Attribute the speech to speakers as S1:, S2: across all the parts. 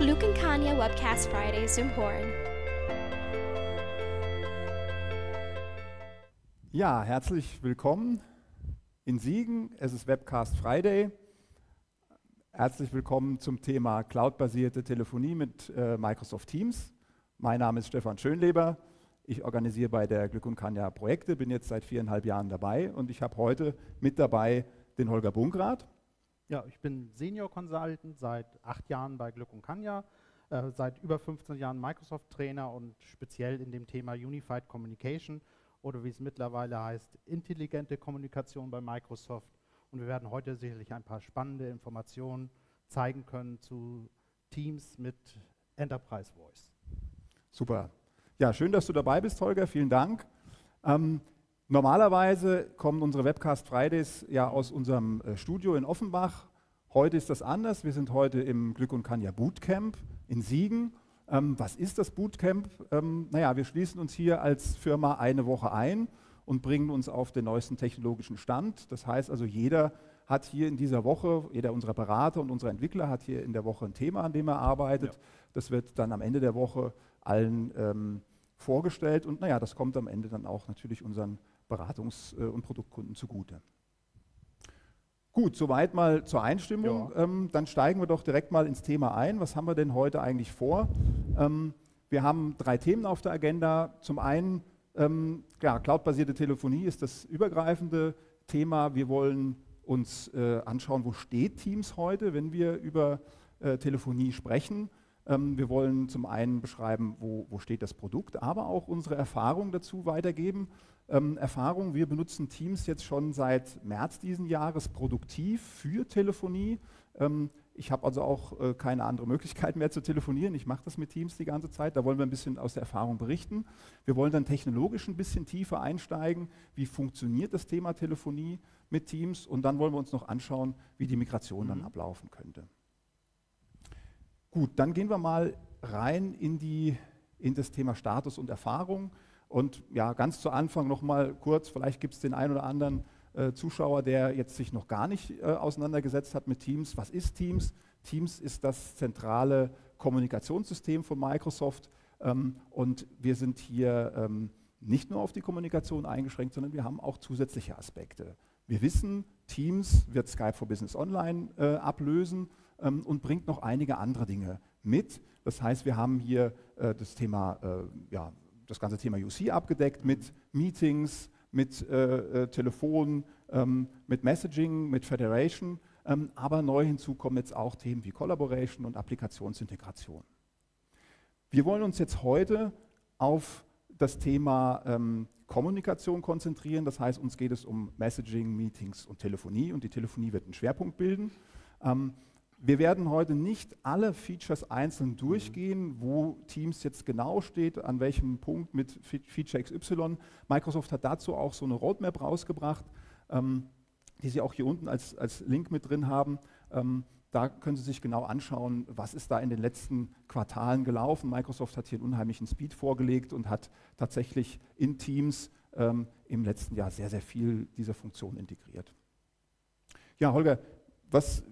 S1: Luke and Kanya Webcast Fridays im Horn.
S2: Ja, herzlich willkommen in Siegen. Es ist Webcast Friday. Herzlich willkommen zum Thema cloudbasierte Telefonie mit äh, Microsoft Teams. Mein Name ist Stefan Schönleber. Ich organisiere bei der Glück und Kanja Projekte, bin jetzt seit viereinhalb Jahren dabei und ich habe heute mit dabei den Holger Bunkrath.
S3: Ja, ich bin Senior Consultant seit acht Jahren bei Glück und Kanja, äh, seit über 15 Jahren Microsoft-Trainer und speziell in dem Thema Unified Communication oder wie es mittlerweile heißt, intelligente Kommunikation bei Microsoft. Und wir werden heute sicherlich ein paar spannende Informationen zeigen können zu Teams mit Enterprise Voice.
S2: Super. Ja, schön, dass du dabei bist, Holger. Vielen Dank. Ähm, normalerweise kommen unsere Webcast Fridays ja aus unserem äh, Studio in Offenbach. Heute ist das anders. Wir sind heute im Glück und Kanja Bootcamp in Siegen. Ähm, was ist das Bootcamp? Ähm, naja, wir schließen uns hier als Firma eine Woche ein und bringen uns auf den neuesten technologischen Stand. Das heißt also, jeder hat hier in dieser Woche, jeder unserer Berater und unserer Entwickler hat hier in der Woche ein Thema, an dem er arbeitet. Ja. Das wird dann am Ende der Woche allen ähm, vorgestellt und naja, das kommt am Ende dann auch natürlich unseren Beratungs- äh, und Produktkunden zugute. Gut, soweit mal zur Einstimmung. Ja. Ähm, dann steigen wir doch direkt mal ins Thema ein. Was haben wir denn heute eigentlich vor? Ähm, wir haben drei Themen auf der Agenda. Zum einen, ähm, ja, cloudbasierte Telefonie ist das übergreifende Thema. Wir wollen uns äh, anschauen, wo steht Teams heute, wenn wir über äh, Telefonie sprechen. Ähm, wir wollen zum einen beschreiben, wo, wo, steht das Produkt, aber auch unsere Erfahrung dazu weitergeben. Ähm, Erfahrung, wir benutzen Teams jetzt schon seit März diesen Jahres produktiv für Telefonie. Ähm, ich habe also auch äh, keine andere Möglichkeit mehr zu telefonieren. Ich mache das mit Teams die ganze Zeit. Da wollen wir ein bisschen aus der Erfahrung berichten. Wir wollen dann technologisch ein bisschen tiefer einsteigen. Wie funktioniert das Thema Telefonie mit Teams? Und dann wollen wir uns noch anschauen, wie die Migration mhm. dann ablaufen könnte. Gut, dann gehen wir mal rein in, die, in das Thema Status und Erfahrung. Und ja, ganz zu Anfang noch mal kurz, vielleicht gibt es den einen oder anderen äh, Zuschauer, der jetzt sich noch gar nicht äh, auseinandergesetzt hat mit Teams. Was ist Teams? Teams ist das zentrale Kommunikationssystem von Microsoft. Ähm, und wir sind hier ähm, nicht nur auf die Kommunikation eingeschränkt, sondern wir haben auch zusätzliche Aspekte. Wir wissen, Teams wird Skype for Business Online äh, ablösen ähm, und bringt noch einige andere Dinge mit. Das heißt, wir haben hier äh, das Thema, äh, ja, das ganze Thema UC abgedeckt mit Meetings, mit äh, äh, Telefon, ähm, mit Messaging, mit Federation. Ähm, aber neu hinzu kommen jetzt auch Themen wie Collaboration und Applikationsintegration. Wir wollen uns jetzt heute auf das Thema ähm, Kommunikation konzentrieren. Das heißt, uns geht es um Messaging, Meetings und Telefonie und die Telefonie wird einen Schwerpunkt bilden. Ähm, wir werden heute nicht alle Features einzeln durchgehen, wo Teams jetzt genau steht, an welchem Punkt mit Feature XY. Microsoft hat dazu auch so eine Roadmap rausgebracht, ähm, die Sie auch hier unten als, als Link mit drin haben. Ähm, da können Sie sich genau anschauen, was ist da in den letzten Quartalen gelaufen. Microsoft hat hier einen unheimlichen Speed vorgelegt und hat tatsächlich in Teams ähm, im letzten Jahr sehr, sehr viel dieser Funktionen integriert. Ja, Holger, was,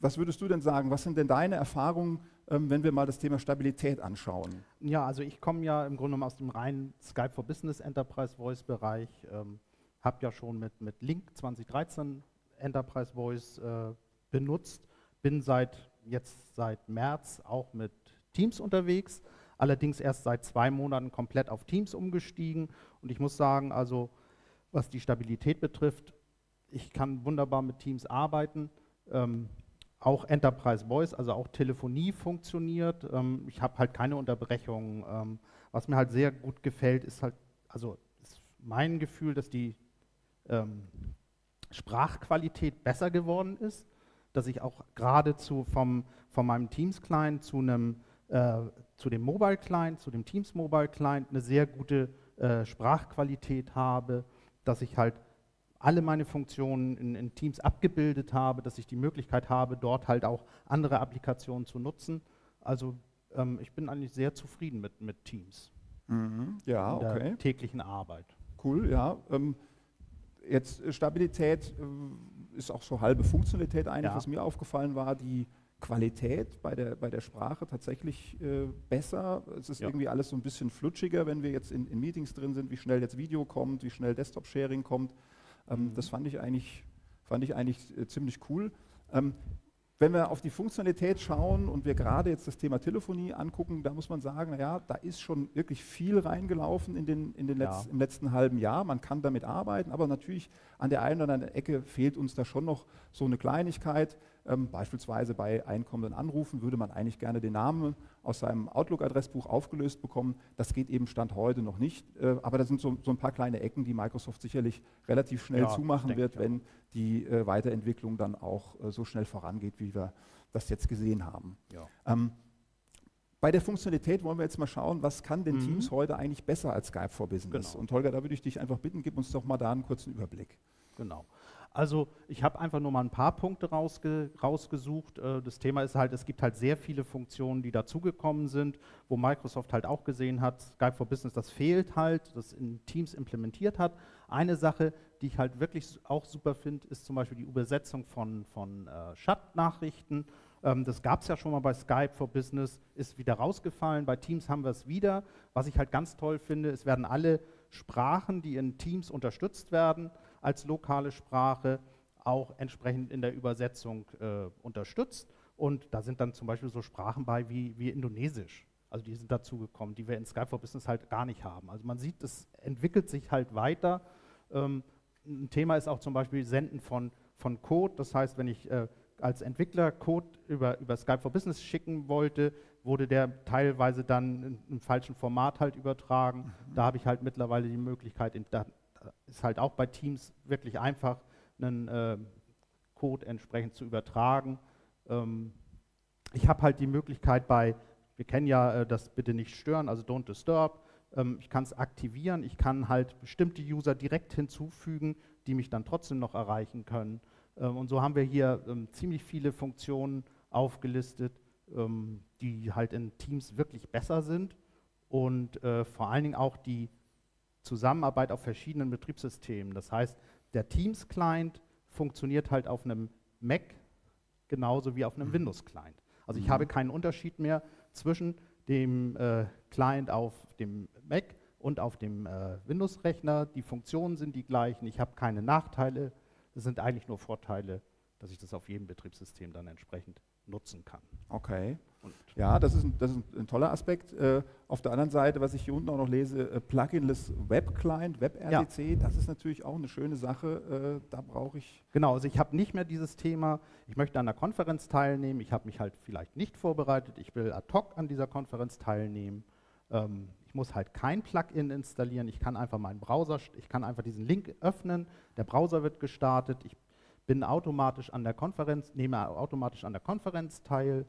S2: was würdest du denn sagen? Was sind denn deine Erfahrungen, ähm, wenn wir mal das Thema Stabilität anschauen?
S3: Ja, also ich komme ja im Grunde genommen aus dem reinen Skype for Business Enterprise Voice Bereich, ähm, habe ja schon mit, mit Link 2013 Enterprise Voice äh, benutzt, bin seit jetzt seit März auch mit Teams unterwegs, allerdings erst seit zwei Monaten komplett auf Teams umgestiegen und ich muss sagen, also was die Stabilität betrifft, ich kann wunderbar mit Teams arbeiten. Ähm, auch Enterprise Voice, also auch Telefonie funktioniert. Ähm, ich habe halt keine Unterbrechungen. Ähm, was mir halt sehr gut gefällt, ist halt, also ist mein Gefühl, dass die ähm, Sprachqualität besser geworden ist, dass ich auch geradezu vom, von meinem Teams-Client zu äh, zu dem Mobile-Client, zu dem Teams Mobile-Client eine sehr gute äh, Sprachqualität habe, dass ich halt alle meine Funktionen in, in, Teams abgebildet habe, dass ich die Möglichkeit habe, dort halt auch andere Applikationen zu nutzen. Also ähm, ich bin eigentlich sehr zufrieden mit, mit Teams.
S2: Mhm. Ja, in der okay.
S3: täglichen Arbeit.
S2: Cool, ja. Ähm, jetzt Stabilität äh, ist auch so halbe Funktionalität eigentlich, ja. was mir aufgefallen war. Die Qualität bei der, bei der Sprache tatsächlich äh, besser. Es ist
S3: Ja.
S2: irgendwie alles so ein bisschen flutschiger, wenn wir jetzt in, in Meetings drin sind, wie schnell jetzt Video kommt, wie schnell Desktop-Sharing kommt. Ähm,
S3: Mhm.
S2: Das fand ich eigentlich, fand ich eigentlich äh, ziemlich cool. Ähm, wenn wir auf die Funktionalität schauen und wir gerade jetzt das Thema Telefonie angucken, da muss man sagen, naja, da ist schon wirklich viel reingelaufen in den, in den
S3: Ja.
S2: Letz-, im letzten halben Jahr. Man kann damit arbeiten, aber natürlich an der einen oder anderen Ecke fehlt uns da schon noch so eine Kleinigkeit. Ähm, beispielsweise bei einkommenden Anrufen würde man eigentlich gerne den Namen aus seinem Outlook-Adressbuch aufgelöst bekommen. Das geht eben Stand heute noch nicht. Äh, aber da sind so, so ein paar kleine Ecken, die Microsoft sicherlich relativ schnell
S3: Ja,
S2: zumachen wird, wenn die äh, Weiterentwicklung dann auch äh, so schnell vorangeht, wie wir das jetzt gesehen haben.
S3: Ja.
S2: Ähm, bei der Funktionalität wollen wir jetzt mal schauen, was kann denn
S3: Mhm.
S2: Teams heute eigentlich besser als Skype for Business?
S3: Genau.
S2: Und Holger, da würde ich dich einfach bitten, gib uns doch mal da einen kurzen Überblick.
S3: Genau. Also ich habe einfach nur mal ein paar Punkte rausge rausgesucht. Äh, das Thema ist halt, es gibt halt sehr viele Funktionen, die dazugekommen sind, wo Microsoft halt auch gesehen hat, Skype for Business, das fehlt halt, das in Teams implementiert hat. Eine Sache, die ich halt wirklich auch super finde, ist zum Beispiel die Übersetzung von, von äh, Chat-Nachrichten. Ähm, das gab es ja schon mal bei Skype for Business, ist wieder rausgefallen. Bei Teams haben wir es wieder. Was ich halt ganz toll finde, es werden alle Sprachen, die in Teams unterstützt werden, als lokale Sprache auch entsprechend in der Übersetzung äh, unterstützt. Und da sind dann zum Beispiel so Sprachen bei wie, wie Indonesisch. Also die sind dazugekommen, die wir in Skype for Business halt gar nicht haben. Also man sieht, es entwickelt sich halt weiter. Ähm, ein Thema ist auch zum Beispiel Senden von, von Code. Das heißt, wenn ich äh, als Entwickler Code über, über Skype for Business schicken wollte, wurde der teilweise dann in, im falschen Format halt übertragen. Da habe ich halt mittlerweile die Möglichkeit, in, da ist halt auch bei Teams wirklich einfach, einen äh, Code entsprechend zu übertragen. Ähm, ich habe halt die Möglichkeit bei, wir kennen ja äh, das bitte nicht stören, also don't disturb. Ähm, ich kann es aktivieren, ich kann halt bestimmte User direkt hinzufügen, die mich dann trotzdem noch erreichen können. Ähm, und so haben wir hier ähm, ziemlich viele Funktionen aufgelistet, ähm, die halt in Teams wirklich besser sind und äh, vor allen Dingen auch die Zusammenarbeit auf verschiedenen Betriebssystemen. Das heißt, der Teams-Client funktioniert halt auf einem Mac genauso wie auf einem Windows-Client. Also ich
S2: Mhm.
S3: habe keinen Unterschied mehr zwischen dem äh, Client auf dem Mac und auf dem äh, Windows-Rechner. Die Funktionen sind die gleichen. Ich habe keine Nachteile. Es sind eigentlich nur Vorteile, dass ich das auf jedem Betriebssystem dann entsprechend nutzen kann.
S2: Okay. Ja, das ist ein, das ist ein, toller Aspekt. Äh, auf der anderen Seite, was ich hier unten auch noch lese, äh, Pluginless Web Client, WebRTC, das ist natürlich auch eine schöne Sache. Äh, da brauche ich.
S3: Genau, also ich habe nicht mehr dieses Thema, ich möchte an der Konferenz teilnehmen, ich habe mich halt vielleicht nicht vorbereitet, ich will ad hoc an dieser Konferenz teilnehmen. Ähm, ich muss halt kein Plugin installieren, ich kann einfach meinen Browser, ich kann einfach diesen Link öffnen, der Browser wird gestartet, ich bin automatisch an der Konferenz, nehme automatisch an der Konferenz teil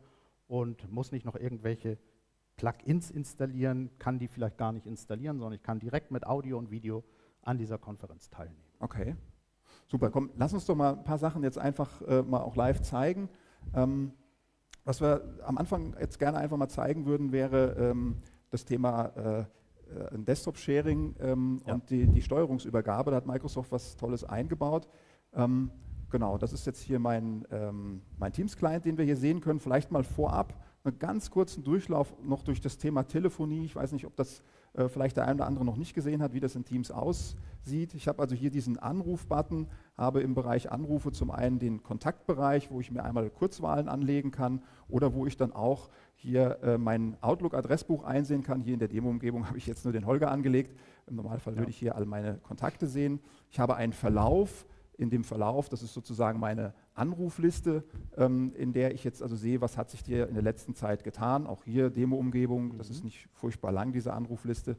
S3: und muss nicht noch irgendwelche Plugins installieren, kann die vielleicht gar nicht installieren, sondern ich kann direkt mit Audio und Video an dieser Konferenz teilnehmen.
S2: Okay. Super, komm, lass uns doch mal ein paar Sachen jetzt einfach äh, mal auch live zeigen. Ähm, was wir am Anfang jetzt gerne einfach mal zeigen würden, wäre ähm, das Thema äh, äh, ein Desktop-Sharing ähm,
S3: Ja.
S2: und die, die Steuerungsübergabe. Da hat Microsoft was Tolles eingebaut. Ähm, genau, das ist jetzt hier mein, ähm, mein Teams-Client, den wir hier sehen können. Vielleicht mal vorab einen ganz kurzen Durchlauf noch durch das Thema Telefonie. Ich weiß nicht, ob das äh, vielleicht der eine oder andere noch nicht gesehen hat, wie das in Teams aussieht. Ich habe also hier diesen Anruf-Button, habe im Bereich Anrufe zum einen den Kontaktbereich, wo ich mir einmal Kurzwahlen anlegen kann oder wo ich dann auch hier äh, mein Outlook-Adressbuch einsehen kann. Hier in der Demo-Umgebung habe ich jetzt nur den Holger angelegt. Im Normalfall
S3: Ja.
S2: würde ich hier all meine Kontakte sehen. Ich habe einen Verlauf. In dem Verlauf, das ist sozusagen meine Anrufliste, ähm, in der ich jetzt also sehe, was hat sich dir in der letzten Zeit getan. Auch hier Demo-Umgebung, das
S3: Mhm.
S2: ist nicht furchtbar lang, diese Anrufliste.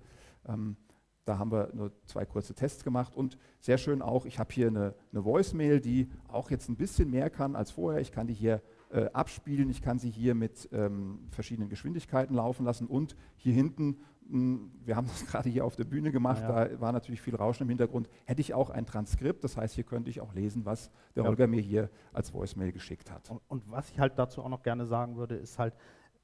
S2: Ähm, da haben wir nur zwei kurze Tests gemacht und sehr schön auch, ich habe hier eine, eine Voicemail, die auch jetzt ein bisschen mehr kann als vorher. Ich kann die hier äh, abspielen, ich kann sie hier mit ähm, verschiedenen Geschwindigkeiten laufen lassen und hier hinten, wir haben das gerade hier auf der Bühne gemacht,
S3: Ja.
S2: da war natürlich viel Rauschen im Hintergrund, hätte ich auch ein Transkript, das heißt, hier könnte ich auch lesen, was der
S3: Ja.
S2: Holger mir hier als Voicemail geschickt hat.
S3: Und, und was ich halt dazu auch noch gerne sagen würde, ist halt,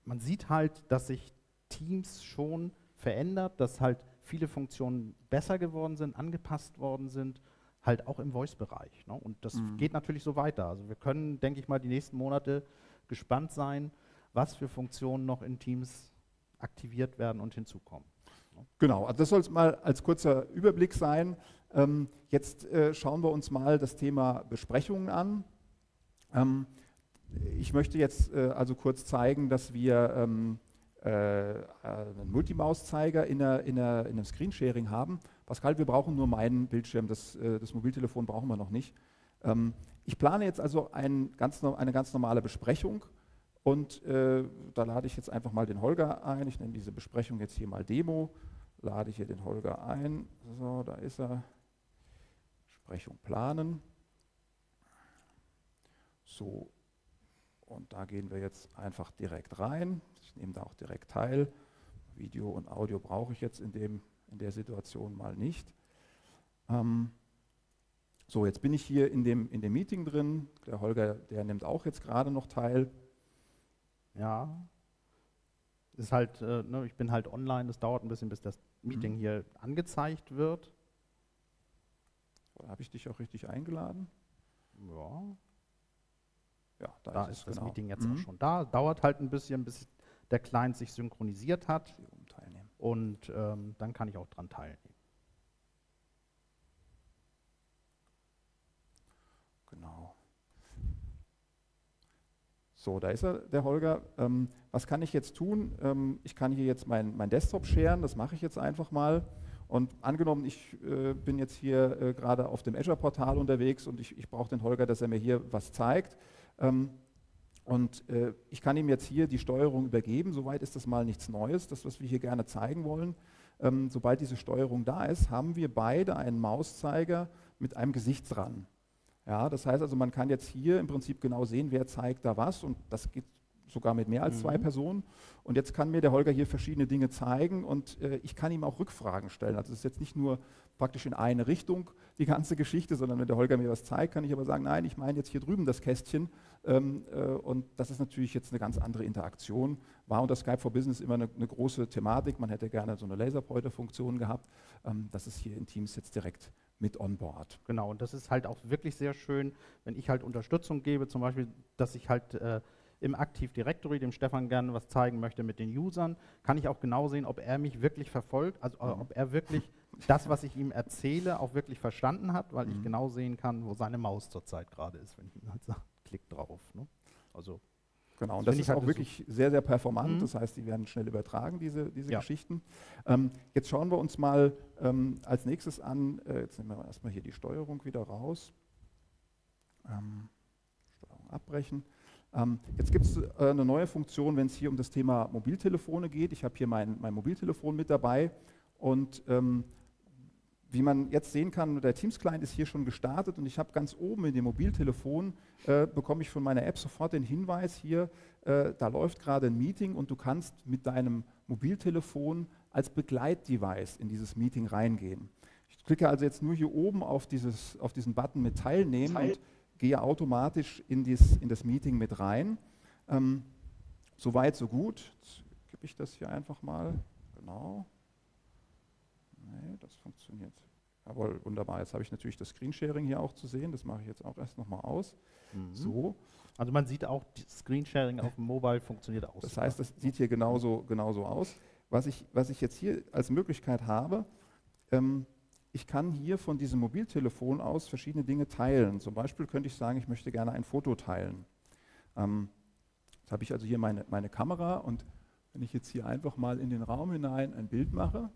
S3: man sieht halt, dass sich Teams schon verändert, dass halt viele Funktionen besser geworden sind, angepasst worden sind, halt auch im Voice-Bereich. Ne? Und das
S2: Mhm.
S3: geht natürlich so weiter. Also wir können, denke ich mal, die nächsten Monate gespannt sein, was für Funktionen noch in Teams aktiviert werden und hinzukommen.
S2: Genau, also das soll es mal als kurzer Überblick sein. Ähm, jetzt äh, schauen wir uns mal das Thema Besprechungen an. Ähm, ich möchte jetzt äh, also kurz zeigen, dass wir ähm, äh, einen Multimauszeiger in, in, in einem Screensharing haben. Pascal, wir brauchen nur meinen Bildschirm, das, äh, das Mobiltelefon brauchen wir noch nicht. Ähm, ich plane jetzt also ein ganz, eine ganz normale Besprechung und äh, da lade ich jetzt einfach mal den Holger ein. Ich nenne diese Besprechung jetzt hier mal Demo. Lade ich hier den Holger ein. So, da ist er. Besprechung planen. So, und da gehen wir jetzt einfach direkt rein. Ich nehme da auch direkt teil. Video und Audio brauche ich jetzt in, dem, in der Situation mal nicht. Ähm, so, jetzt bin ich hier in dem, in dem Meeting drin. Der Holger, der nimmt auch jetzt gerade noch teil.
S3: Ja, ist halt, äh, ne, ich bin halt online, es dauert ein bisschen, bis das Meeting mhm. hier angezeigt wird.
S2: Habe ich dich auch richtig eingeladen?
S3: Ja. Ja, da, da ist, ist das genau. Meeting jetzt mhm. auch schon da. Dauert halt ein bisschen, bis der Client sich synchronisiert hat. Und ähm, dann kann ich auch dran teilnehmen.
S2: Genau. So, da ist er, der Holger. Ähm, was kann ich jetzt tun? Ähm, ich kann hier jetzt mein, mein Desktop scheren, das mache ich jetzt einfach mal. Und angenommen, ich äh, bin jetzt hier äh, gerade auf dem Azure-Portal unterwegs und ich, ich brauche den Holger, dass er mir hier was zeigt. Ähm, und äh, ich kann ihm jetzt hier die Steuerung übergeben. Soweit ist das mal nichts Neues, das, was wir hier gerne zeigen wollen. Ähm, sobald diese Steuerung da ist, haben wir beide einen Mauszeiger mit einem Gesichtsrand. Ja, das heißt also, man kann jetzt hier im Prinzip genau sehen, wer zeigt da was und das geht sogar mit mehr als mhm. zwei Personen. Und jetzt kann mir der Holger hier verschiedene Dinge zeigen und äh, ich kann ihm auch Rückfragen stellen. Also es ist jetzt nicht nur praktisch in eine Richtung die ganze Geschichte, sondern wenn der Holger mir was zeigt, kann ich aber sagen, nein, ich meine jetzt hier drüben das Kästchen. Ähm, äh, und das ist natürlich jetzt eine ganz andere Interaktion. War unter Skype for Business immer eine, eine große Thematik. Man hätte gerne so eine Laserpointer-Funktion gehabt. Ähm, das ist hier in Teams jetzt direkt mit on board.
S3: Genau, und das ist halt auch wirklich sehr schön, wenn ich halt Unterstützung gebe, zum Beispiel, dass ich halt äh, im Active Directory dem Stefan gerne was zeigen möchte mit den Usern, kann ich auch genau sehen, ob er mich wirklich verfolgt, also mhm. ob er wirklich das, was ich ihm erzähle, auch wirklich verstanden hat, weil mhm. ich genau sehen kann, wo seine Maus zurzeit gerade ist, wenn ich ihm halt sage, klick drauf. Ne?
S2: Also Genau, und das, das ist halt auch wirklich sehr, sehr performant. Mhm. Das heißt, die werden schnell übertragen, diese, diese ja. Geschichten. Ähm, jetzt schauen wir uns mal ähm, als nächstes an, äh, jetzt nehmen wir erstmal hier die Steuerung wieder raus. Ähm, Steuerung abbrechen. Ähm, jetzt gibt es äh, eine neue Funktion, wenn es hier um das Thema Mobiltelefone geht. Ich habe hier mein, mein Mobiltelefon mit dabei und ähm, wie man jetzt sehen kann, der Teams-Client ist hier schon gestartet und ich habe ganz oben in dem Mobiltelefon, äh, bekomme ich von meiner App sofort den Hinweis hier, äh, da läuft gerade ein Meeting und du kannst mit deinem Mobiltelefon als Begleitdevice in dieses Meeting reingehen. Ich klicke also jetzt nur hier oben auf, dieses, auf diesen Button mit Teilnehmen Teil. und gehe automatisch in, dies, in das Meeting mit rein. Ähm, Soweit, so gut. Jetzt gebe ich das hier einfach mal. Genau. Nee, das funktioniert. Jawohl, wunderbar. Jetzt habe ich natürlich das Screensharing hier auch zu sehen. Das mache ich jetzt auch erst nochmal aus.
S3: Mhm. So. Also man sieht auch, Screensharing auf dem Mobile funktioniert auch.
S2: Das heißt, das sieht hier genauso, genauso aus. Was ich, was ich jetzt hier als Möglichkeit habe, ähm, ich kann hier von diesem Mobiltelefon aus verschiedene Dinge teilen. Zum Beispiel könnte ich sagen, ich möchte gerne ein Foto teilen. Ähm, jetzt habe ich also hier meine, meine Kamera und wenn ich jetzt hier einfach mal in den Raum hinein ein Bild mache,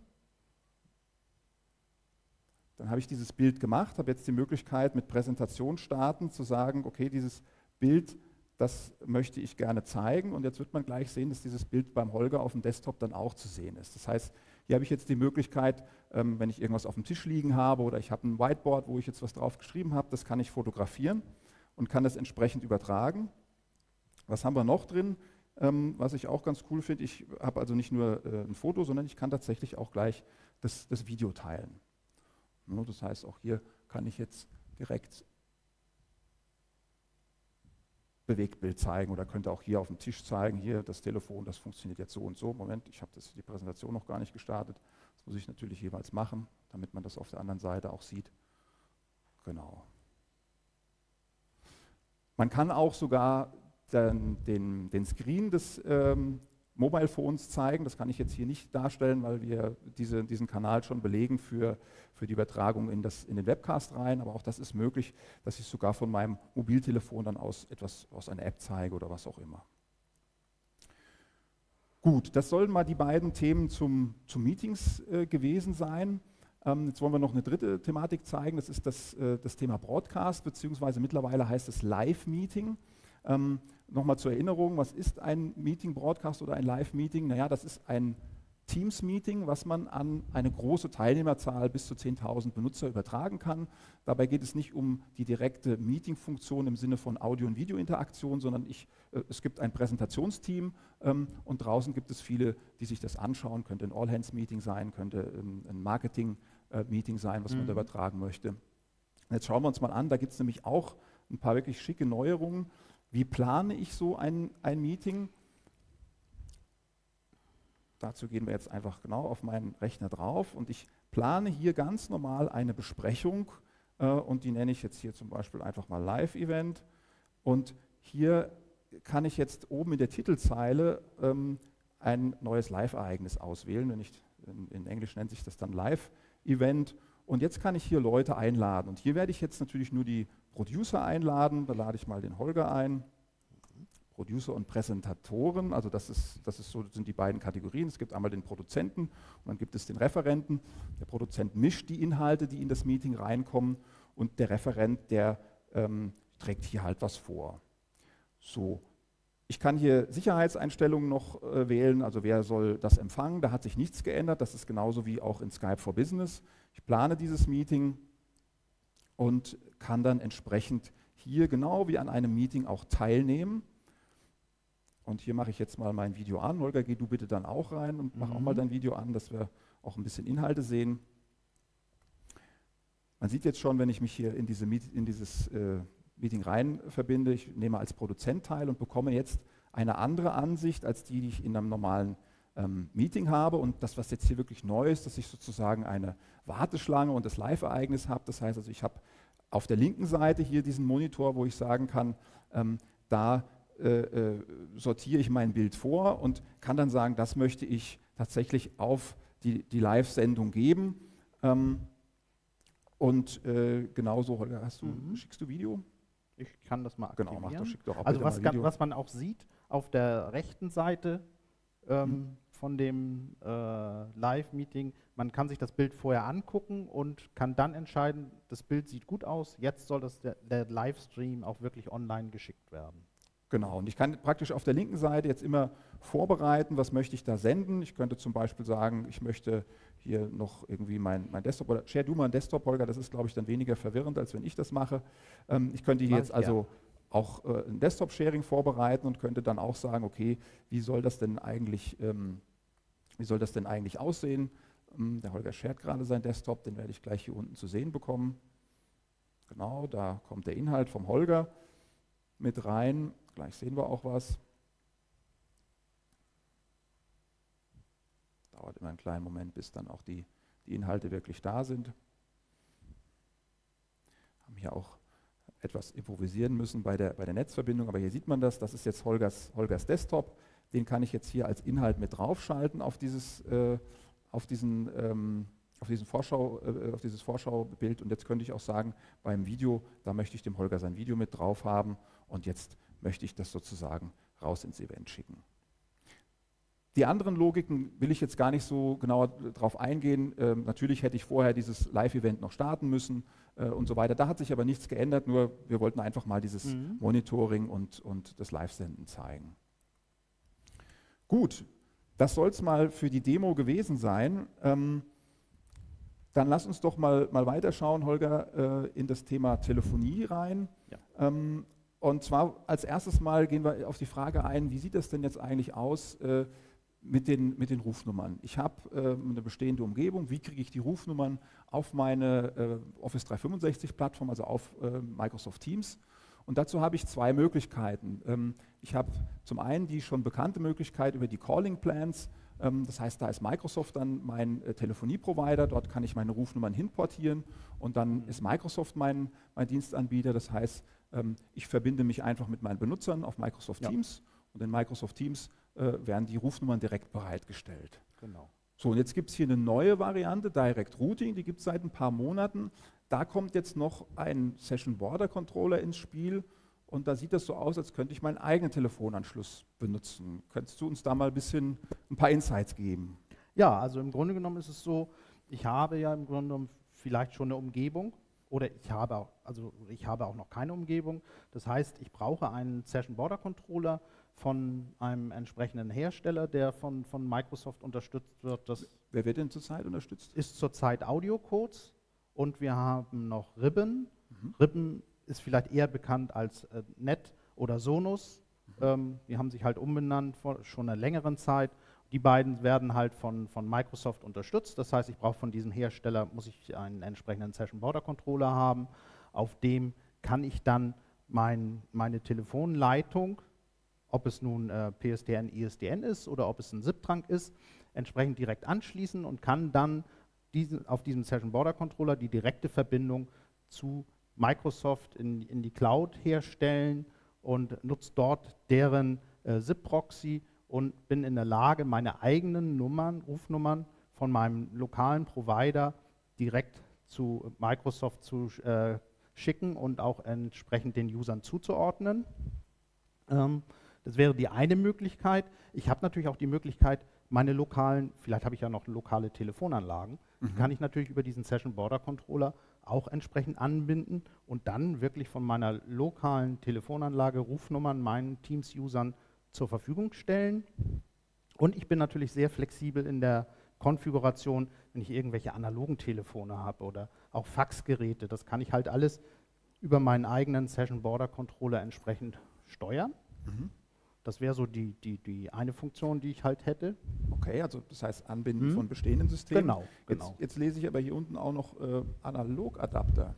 S2: dann habe ich dieses Bild gemacht, habe jetzt die Möglichkeit mit Präsentation starten zu sagen, okay, dieses Bild, das möchte ich gerne zeigen und jetzt wird man gleich sehen, dass dieses Bild beim Holger auf dem Desktop dann auch zu sehen ist. Das heißt, hier habe ich jetzt die Möglichkeit, ähm, wenn ich irgendwas auf dem Tisch liegen habe oder ich habe ein Whiteboard, wo ich jetzt was drauf geschrieben habe, das kann ich fotografieren und kann das entsprechend übertragen. Was haben wir noch drin? Ähm, was ich auch ganz cool finde, ich habe also nicht nur äh, ein Foto, sondern ich kann tatsächlich auch gleich das, das Video teilen. Ne, das heißt, auch hier kann ich jetzt direkt Bewegtbild zeigen oder könnte auch hier auf dem Tisch zeigen, hier das Telefon, das funktioniert jetzt so und so. Moment, ich habe die Präsentation noch gar nicht gestartet. Das muss ich natürlich jeweils machen, damit man das auf der anderen Seite auch sieht. Genau. Man kann auch sogar den, den, den Screen des ähm, Mobile Phones zeigen. Das kann ich jetzt hier nicht darstellen, weil wir diese, diesen Kanal schon belegen für, für die Übertragung in, das, in den Webcast rein. Aber auch das ist möglich, dass ich sogar von meinem Mobiltelefon dann aus etwas aus einer App zeige oder was auch immer. Gut, das sollen mal die beiden Themen zum, zum Meetings äh, gewesen sein. Ähm, jetzt wollen wir noch eine dritte Thematik zeigen. Das ist das, äh, das Thema Broadcast, beziehungsweise mittlerweile heißt es Live-Meeting. Ähm, Nochmal zur Erinnerung, was ist ein Meeting-Broadcast oder ein Live-Meeting? Naja, das ist ein Teams-Meeting, was man an eine große Teilnehmerzahl bis zu 10.000 Benutzer übertragen kann. Dabei geht es nicht um die direkte Meeting-Funktion im Sinne von Audio- und Video-Interaktion, sondern ich, äh, es gibt ein Präsentationsteam ähm, und draußen gibt es viele, die sich das anschauen. Könnte ein All-Hands-Meeting sein, könnte ähm, ein Marketing-Meeting äh, sein, was mhm. man da mhm. übertragen möchte. Jetzt schauen wir uns mal an, da gibt es nämlich auch ein paar wirklich schicke Neuerungen. Wie plane ich so ein, ein Meeting? Dazu gehen wir jetzt einfach genau auf meinen Rechner drauf und ich plane hier ganz normal eine Besprechung äh, und die nenne ich jetzt hier zum Beispiel einfach mal Live-Event und hier kann ich jetzt oben in der Titelzeile ähm, ein neues Live-Ereignis auswählen. Wenn ich, in, in, Englisch nennt sich das dann Live-Event. Und jetzt kann ich hier Leute einladen. Und hier werde ich jetzt natürlich nur die Producer einladen. Da lade ich mal den Holger ein. Producer und Präsentatoren, also das, ist, das ist so, sind die beiden Kategorien. Es gibt einmal den Produzenten und dann gibt es den Referenten. Der Produzent mischt die Inhalte, die in das Meeting reinkommen und der Referent, der ähm, trägt hier halt was vor. So, ich kann hier Sicherheitseinstellungen noch äh, wählen, also wer soll das empfangen, da hat sich nichts geändert, das ist genauso wie auch in Skype for Business. Ich plane dieses Meeting und kann dann entsprechend hier genau wie an einem Meeting auch teilnehmen. Und hier mache ich jetzt mal mein Video an. Holger, geh du bitte dann auch rein und mach mhm. auch mal mhm. dein Video an, dass wir auch ein bisschen Inhalte sehen. Man sieht jetzt schon, wenn ich mich hier in, diese in dieses äh, Meeting rein verbinde, ich nehme als Produzent teil und bekomme jetzt eine andere Ansicht als die, die ich in einem normalen ähm, Meeting habe. Und das, was jetzt hier wirklich neu ist, dass ich sozusagen eine Warteschlange und das Live-Ereignis habe. Das heißt also, ich habe auf der linken Seite hier diesen Monitor, wo ich sagen kann, ähm, da äh, äh, sortiere ich mein Bild vor und kann dann sagen, das möchte ich tatsächlich auf die, die Live-Sendung geben. Ähm, und äh, genauso, Holger, hast du, mhm. schickst du Video?
S3: Ich kann das mal
S2: aktivieren. Genau, mach
S3: das,
S2: schick doch
S3: auch Also was, kann, was, man auch sieht, auf der rechten Seite ähm, mhm. Von dem äh, Live-Meeting, man kann sich das Bild vorher angucken und kann dann entscheiden, das Bild sieht gut aus, jetzt soll das der, der Livestream auch wirklich online geschickt werden.
S2: Genau, und ich kann praktisch auf der linken Seite jetzt immer vorbereiten, was möchte ich da senden. Ich könnte zum Beispiel sagen, ich möchte hier noch irgendwie mein, mein Desktop oder share du mal einen Desktop, Holger, das ist, glaube ich, dann weniger verwirrend, als wenn ich das mache. Ähm, ich könnte hier jetzt also auch äh, ein Desktop-Sharing vorbereiten und könnte dann auch sagen, okay, wie soll das denn eigentlich, ähm, wie soll das denn eigentlich aussehen? Ähm, der Holger shared gerade seinen Desktop, den werde ich gleich hier unten zu sehen bekommen. Genau, da kommt der Inhalt vom Holger mit rein. Gleich sehen wir auch was. Dauert immer einen kleinen Moment, bis dann auch die, die Inhalte wirklich da sind. Haben hier auch etwas improvisieren müssen bei der, bei der Netzverbindung, aber hier sieht man das, das ist jetzt Holgers, Holgers Desktop, den kann ich jetzt hier als Inhalt mit draufschalten auf dieses, äh, auf diesen, ähm, auf, diesen Vorschau, äh, auf dieses Vorschaubild und jetzt könnte ich auch sagen, beim Video, da möchte ich dem Holger sein Video mit drauf haben und jetzt möchte ich das sozusagen raus ins Event schicken. Die anderen Logiken will ich jetzt gar nicht so genauer darauf eingehen. Ähm, natürlich hätte ich vorher dieses Live-Event noch starten müssen äh, und so weiter. Da hat sich aber nichts geändert, nur wir wollten einfach mal dieses mhm. Monitoring und, und das Live-Senden zeigen. Gut, das soll es mal für die Demo gewesen sein. Ähm, dann lass uns doch mal, mal weiterschauen, Holger, äh, in das Thema Telefonie rein. Ja. Ähm, und zwar als erstes Mal gehen wir auf die Frage ein, wie sieht das denn jetzt eigentlich aus äh, mit, den, mit den Rufnummern? Ich habe äh, eine bestehende Umgebung, wie kriege ich die Rufnummern auf meine äh, Office 365-Plattform, also auf äh, Microsoft Teams? Und dazu habe ich zwei Möglichkeiten. Ähm, ich habe zum einen die schon bekannte Möglichkeit über die Calling Plans. Ähm, das heißt, da ist Microsoft dann mein äh, Telefonieprovider, dort kann ich meine Rufnummern hinportieren und dann ist Microsoft mein, mein Dienstanbieter. Das heißt, ähm, ich verbinde mich einfach mit meinen Benutzern auf Microsoft ja. Teams und in Microsoft Teams äh, werden die Rufnummern direkt bereitgestellt.
S3: Genau.
S2: So, und jetzt gibt es hier eine neue Variante, Direct Routing, die gibt es seit ein paar Monaten. Da kommt jetzt noch ein Session Border Controller ins Spiel und da sieht das so aus, als könnte ich meinen eigenen Telefonanschluss benutzen. Könntest du uns da mal ein bisschen ein paar Insights geben?
S3: Ja, also im Grunde genommen ist es so, ich habe ja im Grunde genommen vielleicht schon eine Umgebung oder ich habe auch, also ich habe auch noch keine Umgebung. Das heißt, ich brauche einen Session Border Controller, von einem entsprechenden Hersteller, der von, von Microsoft unterstützt wird.
S2: Das Wer wird denn zurzeit unterstützt?
S3: Ist zurzeit Audiocodes und wir haben noch Ribbon. Mhm. Ribbon ist vielleicht eher bekannt als äh, Net oder Sonos. Mhm. Ähm, die haben sich halt umbenannt vor schon einer längeren Zeit. Die beiden werden halt von, von Microsoft unterstützt. Das heißt, ich brauche von diesem Hersteller, muss ich einen entsprechenden Session Border Controller haben. Auf dem kann ich dann mein, meine Telefonleitung ob es nun äh, PSTN, ISDN ist oder ob es ein SIP-Trunk ist, entsprechend direkt anschließen und kann dann diesen, auf diesem Session Border Controller die direkte Verbindung zu Microsoft in, in die Cloud herstellen und nutzt dort deren äh, SIP-Proxy und bin in der Lage, meine eigenen Nummern, Rufnummern von meinem lokalen Provider direkt zu Microsoft zu äh, schicken und auch entsprechend den Usern zuzuordnen. Ähm, das wäre die eine Möglichkeit. Ich habe natürlich auch die Möglichkeit, meine lokalen, vielleicht habe ich ja noch lokale Telefonanlagen, mhm. kann ich natürlich über diesen Session Border Controller auch entsprechend anbinden und dann wirklich von meiner lokalen Telefonanlage Rufnummern meinen Teams-Usern zur Verfügung stellen. Und ich bin natürlich sehr flexibel in der Konfiguration, wenn ich irgendwelche analogen Telefone habe oder auch Faxgeräte. Das kann ich halt alles über meinen eigenen Session Border Controller entsprechend steuern. Mhm. Das wäre so die, die, die eine Funktion, die ich halt hätte.
S2: Okay, also das heißt Anbinden hm. von bestehenden Systemen.
S3: Genau,
S2: genau. Jetzt, jetzt, lese ich aber hier unten auch noch äh, Analogadapter.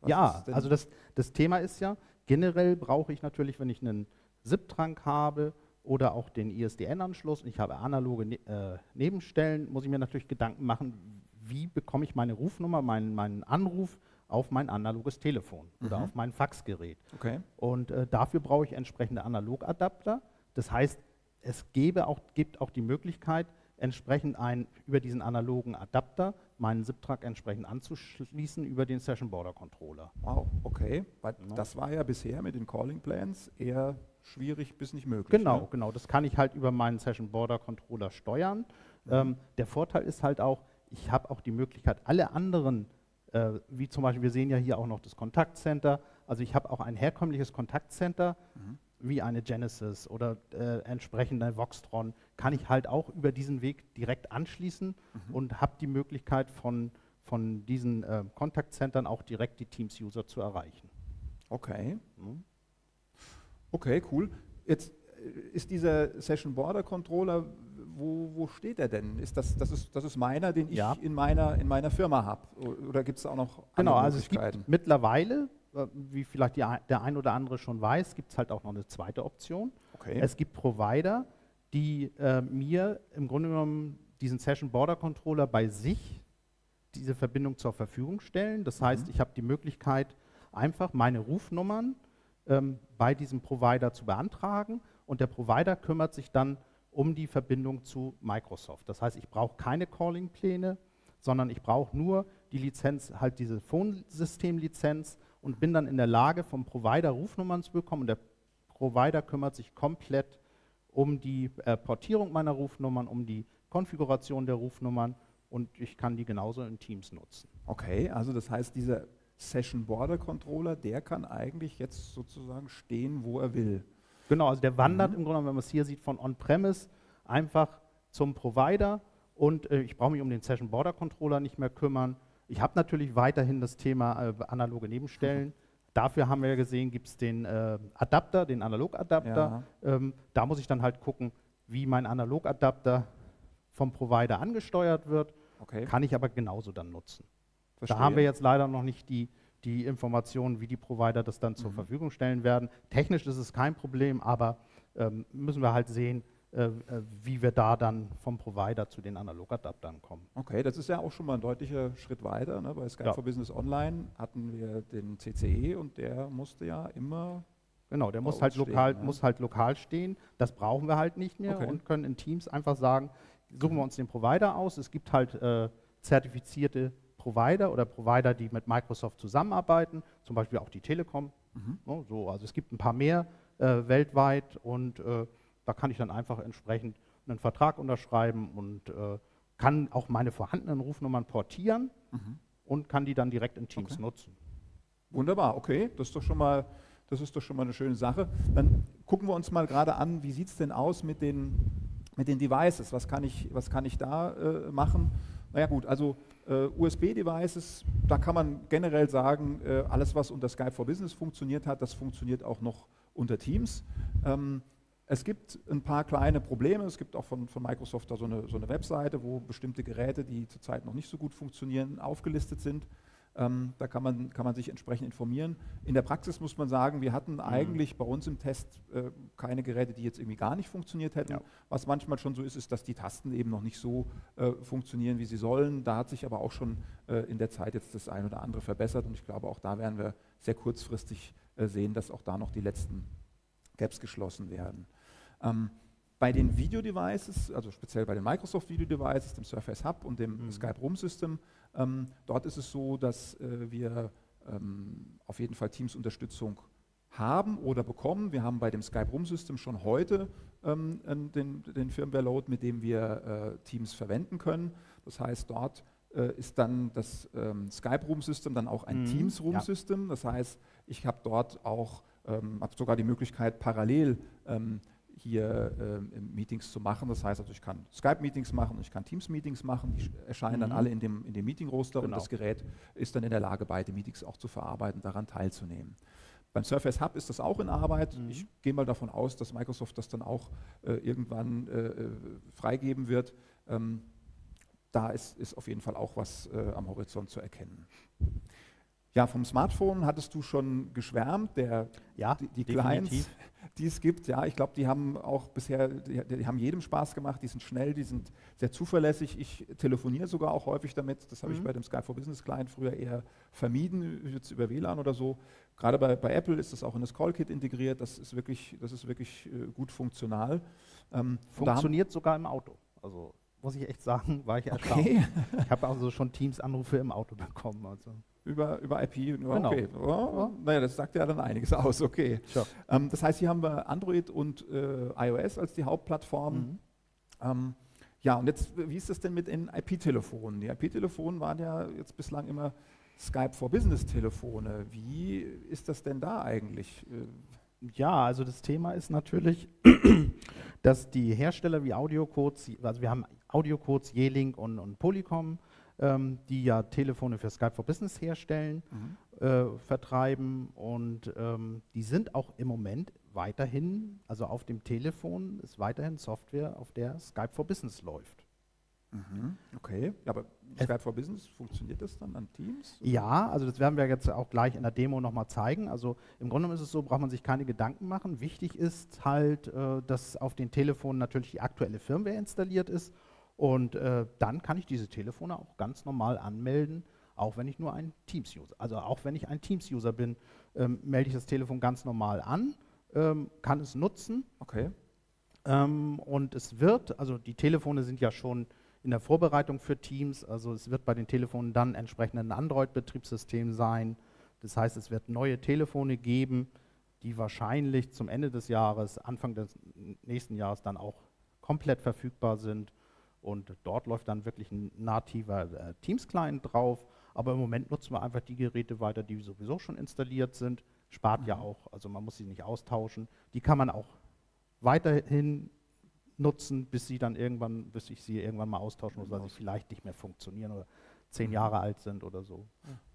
S3: Was ja, also das, das Thema ist ja, generell brauche ich natürlich, wenn ich einen SIP-Trunk habe oder auch den ISDN-Anschluss und ich habe analoge ne äh, Nebenstellen, muss ich mir natürlich Gedanken machen, wie bekomme ich meine Rufnummer, meinen, meinen Anruf auf mein analoges Telefon mhm. oder auf mein Faxgerät.
S2: Okay.
S3: Und äh, dafür brauche ich entsprechende Analogadapter. Das heißt, es gäbe auch, gibt auch die Möglichkeit, entsprechend ein, über diesen analogen Adapter meinen SIP-Track entsprechend anzuschließen über den Session Border Controller.
S2: Wow, okay. Weil ja. Das war ja bisher mit den Calling Plans eher schwierig bis nicht möglich.
S3: Genau, ne? genau. Das kann ich halt über meinen Session Border Controller steuern. Mhm. Ähm, der Vorteil ist halt auch, ich habe auch die Möglichkeit, alle anderen äh, wie zum Beispiel, wir sehen ja hier auch noch das Kontaktcenter. Also ich habe auch ein herkömmliches Kontaktcenter, mhm. wie eine Genesis oder äh, entsprechende Voxtron, kann ich halt auch über diesen Weg direkt anschließen mhm. und habe die Möglichkeit von, von diesen äh, Kontaktcentern auch direkt die Teams-User zu erreichen.
S2: Okay. Mhm. Okay, cool. Jetzt äh, ist dieser Session Border Controller wo, wo steht er denn? Ist das, das, ist, das ist meiner, den ich ja. in, meiner, in meiner Firma habe? Oder gibt es auch noch andere
S3: Genau, also es gibt mittlerweile, äh, wie vielleicht die, der ein oder andere schon weiß, gibt es halt auch noch eine zweite Option.
S2: Okay.
S3: Es gibt Provider, die äh, mir im Grunde genommen diesen Session Border Controller bei sich diese Verbindung zur Verfügung stellen. Das heißt, mhm. ich habe die Möglichkeit, einfach meine Rufnummern ähm, bei diesem Provider zu beantragen und der Provider kümmert sich dann um die Verbindung zu Microsoft. Das heißt, ich brauche keine Calling-Pläne, sondern ich brauche nur die Lizenz, halt diese Phone-System-Lizenz und bin dann in der Lage, vom Provider Rufnummern zu bekommen. Und der Provider kümmert sich komplett um die äh, Portierung meiner Rufnummern, um die Konfiguration der Rufnummern und ich kann die genauso in Teams nutzen.
S2: Okay, also das heißt, dieser Session Border Controller, der kann eigentlich jetzt sozusagen stehen, wo er will.
S3: Genau, also der wandert mhm. im Grunde, wenn man es hier sieht, von On-Premise einfach zum Provider und äh, ich brauche mich um den Session Border Controller nicht mehr kümmern. Ich habe natürlich weiterhin das Thema äh, analoge Nebenstellen. Mhm. Dafür haben wir ja gesehen, gibt es den äh, Adapter, den Analogadapter. Ja. Ähm, da muss ich dann halt gucken, wie mein Analogadapter vom Provider angesteuert wird. Okay. Kann ich aber genauso dann nutzen. Verstehe. Da haben wir jetzt leider noch nicht die die Informationen, wie die Provider das dann zur
S2: Mhm.
S3: Verfügung stellen werden. Technisch ist es kein Problem, aber ähm, müssen wir halt sehen, äh, äh, wie wir da dann vom Provider zu den Analogadaptern kommen.
S2: Okay, das ist ja auch schon mal ein deutlicher Schritt weiter. Ne? Bei Skype
S3: Ja.
S2: for Business Online hatten wir den CCE und der musste ja immer.
S3: Genau, der muss halt,
S2: stehen,
S3: lokal,
S2: ne?
S3: muss halt lokal stehen. Das brauchen wir halt nicht mehr
S2: Okay.
S3: und können in Teams einfach sagen, suchen wir uns den Provider aus. Es gibt halt äh, zertifizierte Provider oder Provider, die mit Microsoft zusammenarbeiten, zum Beispiel auch die Telekom.
S2: Mhm.
S3: Ne, so, also es gibt ein paar mehr äh, weltweit und äh, da kann ich dann einfach entsprechend einen Vertrag unterschreiben und äh, kann auch meine vorhandenen Rufnummern portieren
S2: Mhm.
S3: und kann die dann direkt in Teams
S2: Okay.
S3: nutzen.
S2: Wunderbar, okay, das ist doch schon mal, das ist doch schon mal eine schöne Sache. Dann gucken wir uns mal gerade an, wie sieht es denn aus mit den, mit den Devices? Was kann ich, was kann ich da äh, machen? Naja gut, also USB-Devices, da kann man generell sagen, äh, alles was unter Skype for Business funktioniert hat, das funktioniert auch noch unter Teams. Ähm, es gibt ein paar kleine Probleme. Es gibt auch von, von Microsoft da so eine, so eine Webseite, wo bestimmte Geräte, die zurzeit noch nicht so gut funktionieren, aufgelistet sind. Ähm, da kann man, kann man sich entsprechend informieren. In der Praxis muss man sagen, wir hatten eigentlich bei uns im Test äh, keine Geräte, die jetzt irgendwie gar nicht funktioniert hätten.
S3: Ja.
S2: Was manchmal schon so ist, ist, dass die Tasten eben noch nicht so äh, funktionieren, wie sie sollen. Da hat sich aber auch schon äh, in der Zeit jetzt das ein oder andere verbessert und ich glaube, auch da werden wir sehr kurzfristig äh, sehen, dass auch da noch die letzten Gaps geschlossen werden. Ähm, bei den Video-Devices, also speziell bei den Microsoft Video-Devices, dem Surface Hub und dem
S3: Mhm.
S2: Skype Room System, ähm, dort ist es so, dass äh, wir ähm, auf jeden Fall Teams-Unterstützung haben oder bekommen. Wir haben bei dem Skype Room System schon heute ähm, den, den Firmware-Load, mit dem wir äh, Teams verwenden können. Das heißt, dort äh, ist dann das ähm, Skype Room System dann auch ein
S3: Mhm,
S2: Teams Room
S3: ja.
S2: System. Das heißt, ich habe dort auch ähm, hab sogar die Möglichkeit, parallel ähm, hier ähm, Meetings zu machen. Das heißt also, ich kann Skype-Meetings machen, ich kann Teams-Meetings machen, die sch- erscheinen dann
S3: Mhm.
S2: alle in dem, in dem Meeting-Roster und
S3: Genau.
S2: das Gerät ist dann in der Lage, beide Meetings auch zu verarbeiten, daran teilzunehmen. Beim Surface Hub ist das auch in Arbeit.
S3: Mhm.
S2: Ich gehe mal davon aus, dass Microsoft das dann auch äh, irgendwann äh, äh, freigeben wird. Ähm, da ist, ist auf jeden Fall auch was äh, am Horizont zu erkennen. Ja, vom Smartphone hattest du schon geschwärmt, der,
S3: Ja,
S2: die, die. Clients, die es gibt. Ja, ich glaube, die haben auch bisher, die, die haben jedem Spaß gemacht, die sind schnell, die sind sehr zuverlässig. Ich telefoniere sogar auch häufig damit. Das habe ich
S3: Mhm.
S2: bei dem Sky for Business Client früher eher vermieden, jetzt über WLAN oder so. Gerade bei, bei Apple ist das auch in das Call-Kit integriert. Das ist wirklich, das ist wirklich äh, gut funktional. Ähm,
S3: Funktioniert sogar im Auto. Also muss ich echt sagen, war ich erstaunt.
S2: Okay,
S3: Ich habe also schon Teams-Anrufe im Auto bekommen. Also.
S2: Über, über IP.
S3: Genau.
S2: Okay. Oh, naja, das sagt ja dann einiges aus. Okay.
S3: Tja.
S2: Ähm, das heißt, hier haben wir Android und äh, iOS als die Hauptplattformen.
S3: Mhm.
S2: Ähm, ja, und jetzt, wie ist das denn mit den IP-Telefonen? Die IP-Telefonen waren ja jetzt bislang immer Skype for Business-Telefone. Wie ist das denn da eigentlich? Äh,
S3: Ja, also das Thema ist natürlich, dass die Hersteller wie Audiocodes, also wir haben Audiocodes, Yeelink und, und Polycom, ähm, die ja Telefone für Skype for Business herstellen, äh, vertreiben und ähm, die sind auch im Moment weiterhin, also auf dem Telefon ist weiterhin Software, auf der Skype for Business läuft.
S2: Mhm. Okay, aber Skype for Business, funktioniert das dann an Teams?
S3: Ja, also das werden wir jetzt auch gleich in der Demo nochmal zeigen. Also im Grunde ist es so, braucht man sich keine Gedanken machen. Wichtig ist halt, äh, dass auf den Telefonen natürlich die aktuelle Firmware installiert ist und äh, dann kann ich diese Telefone auch ganz normal anmelden, auch wenn ich nur ein Teams-User, also auch wenn ich ein Teams-User bin, ähm, melde ich das Telefon ganz normal an, ähm, kann es nutzen
S2: Okay.
S3: ähm, und es wird, also die Telefone sind ja schon in der Vorbereitung für Teams, also es wird bei den Telefonen dann entsprechend ein Android-Betriebssystem sein. Das heißt, es wird neue Telefone geben, die wahrscheinlich zum Ende des Jahres, Anfang des nächsten Jahres dann auch komplett verfügbar sind. Und dort läuft dann wirklich ein nativer äh, Teams-Client drauf. Aber im Moment nutzen wir einfach die Geräte weiter, die sowieso schon installiert sind. Spart ja
S2: Mhm.
S3: auch, also man muss sie nicht austauschen. Die kann man auch weiterhin nutzen, bis sie dann irgendwann, bis ich sie irgendwann mal austauschen muss, weil sie vielleicht nicht mehr funktionieren oder zehn
S2: Mhm.
S3: Jahre alt sind oder so.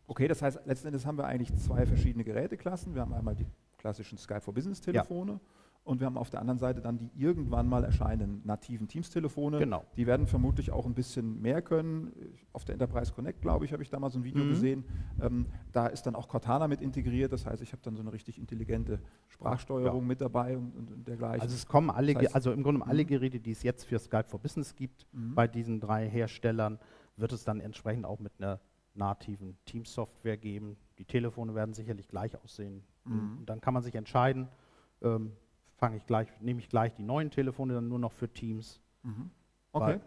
S2: Okay, das heißt, letzten Endes haben wir eigentlich zwei verschiedene Geräteklassen. Wir haben einmal die klassischen Skype for Business Telefone Und wir haben auf der anderen Seite dann die irgendwann mal erscheinenden nativen Teams-Telefone.
S3: Genau.
S2: Die werden vermutlich auch ein bisschen mehr können. Auf der Enterprise Connect, glaube ich, habe ich da mal so ein Video
S3: Mhm.
S2: gesehen. Ähm, da ist dann auch Cortana mit integriert. Das heißt, ich habe dann so eine richtig intelligente Sprachsteuerung
S3: Ja.
S2: mit dabei und, und, und dergleichen.
S3: Also es kommen alle,
S2: Das heißt-
S3: also im Grunde genommen alle
S2: Mhm.
S3: Geräte, die es jetzt für Skype for Business gibt,
S2: Mhm.
S3: bei diesen drei Herstellern, wird es dann entsprechend auch mit einer nativen Teams-Software geben. Die Telefone werden sicherlich gleich aussehen.
S2: Mhm.
S3: Und dann kann man sich entscheiden, ähm, fange ich gleich, nehme ich gleich die neuen Telefone dann nur noch für Teams.
S2: Mhm.
S3: Weil-
S2: Okay.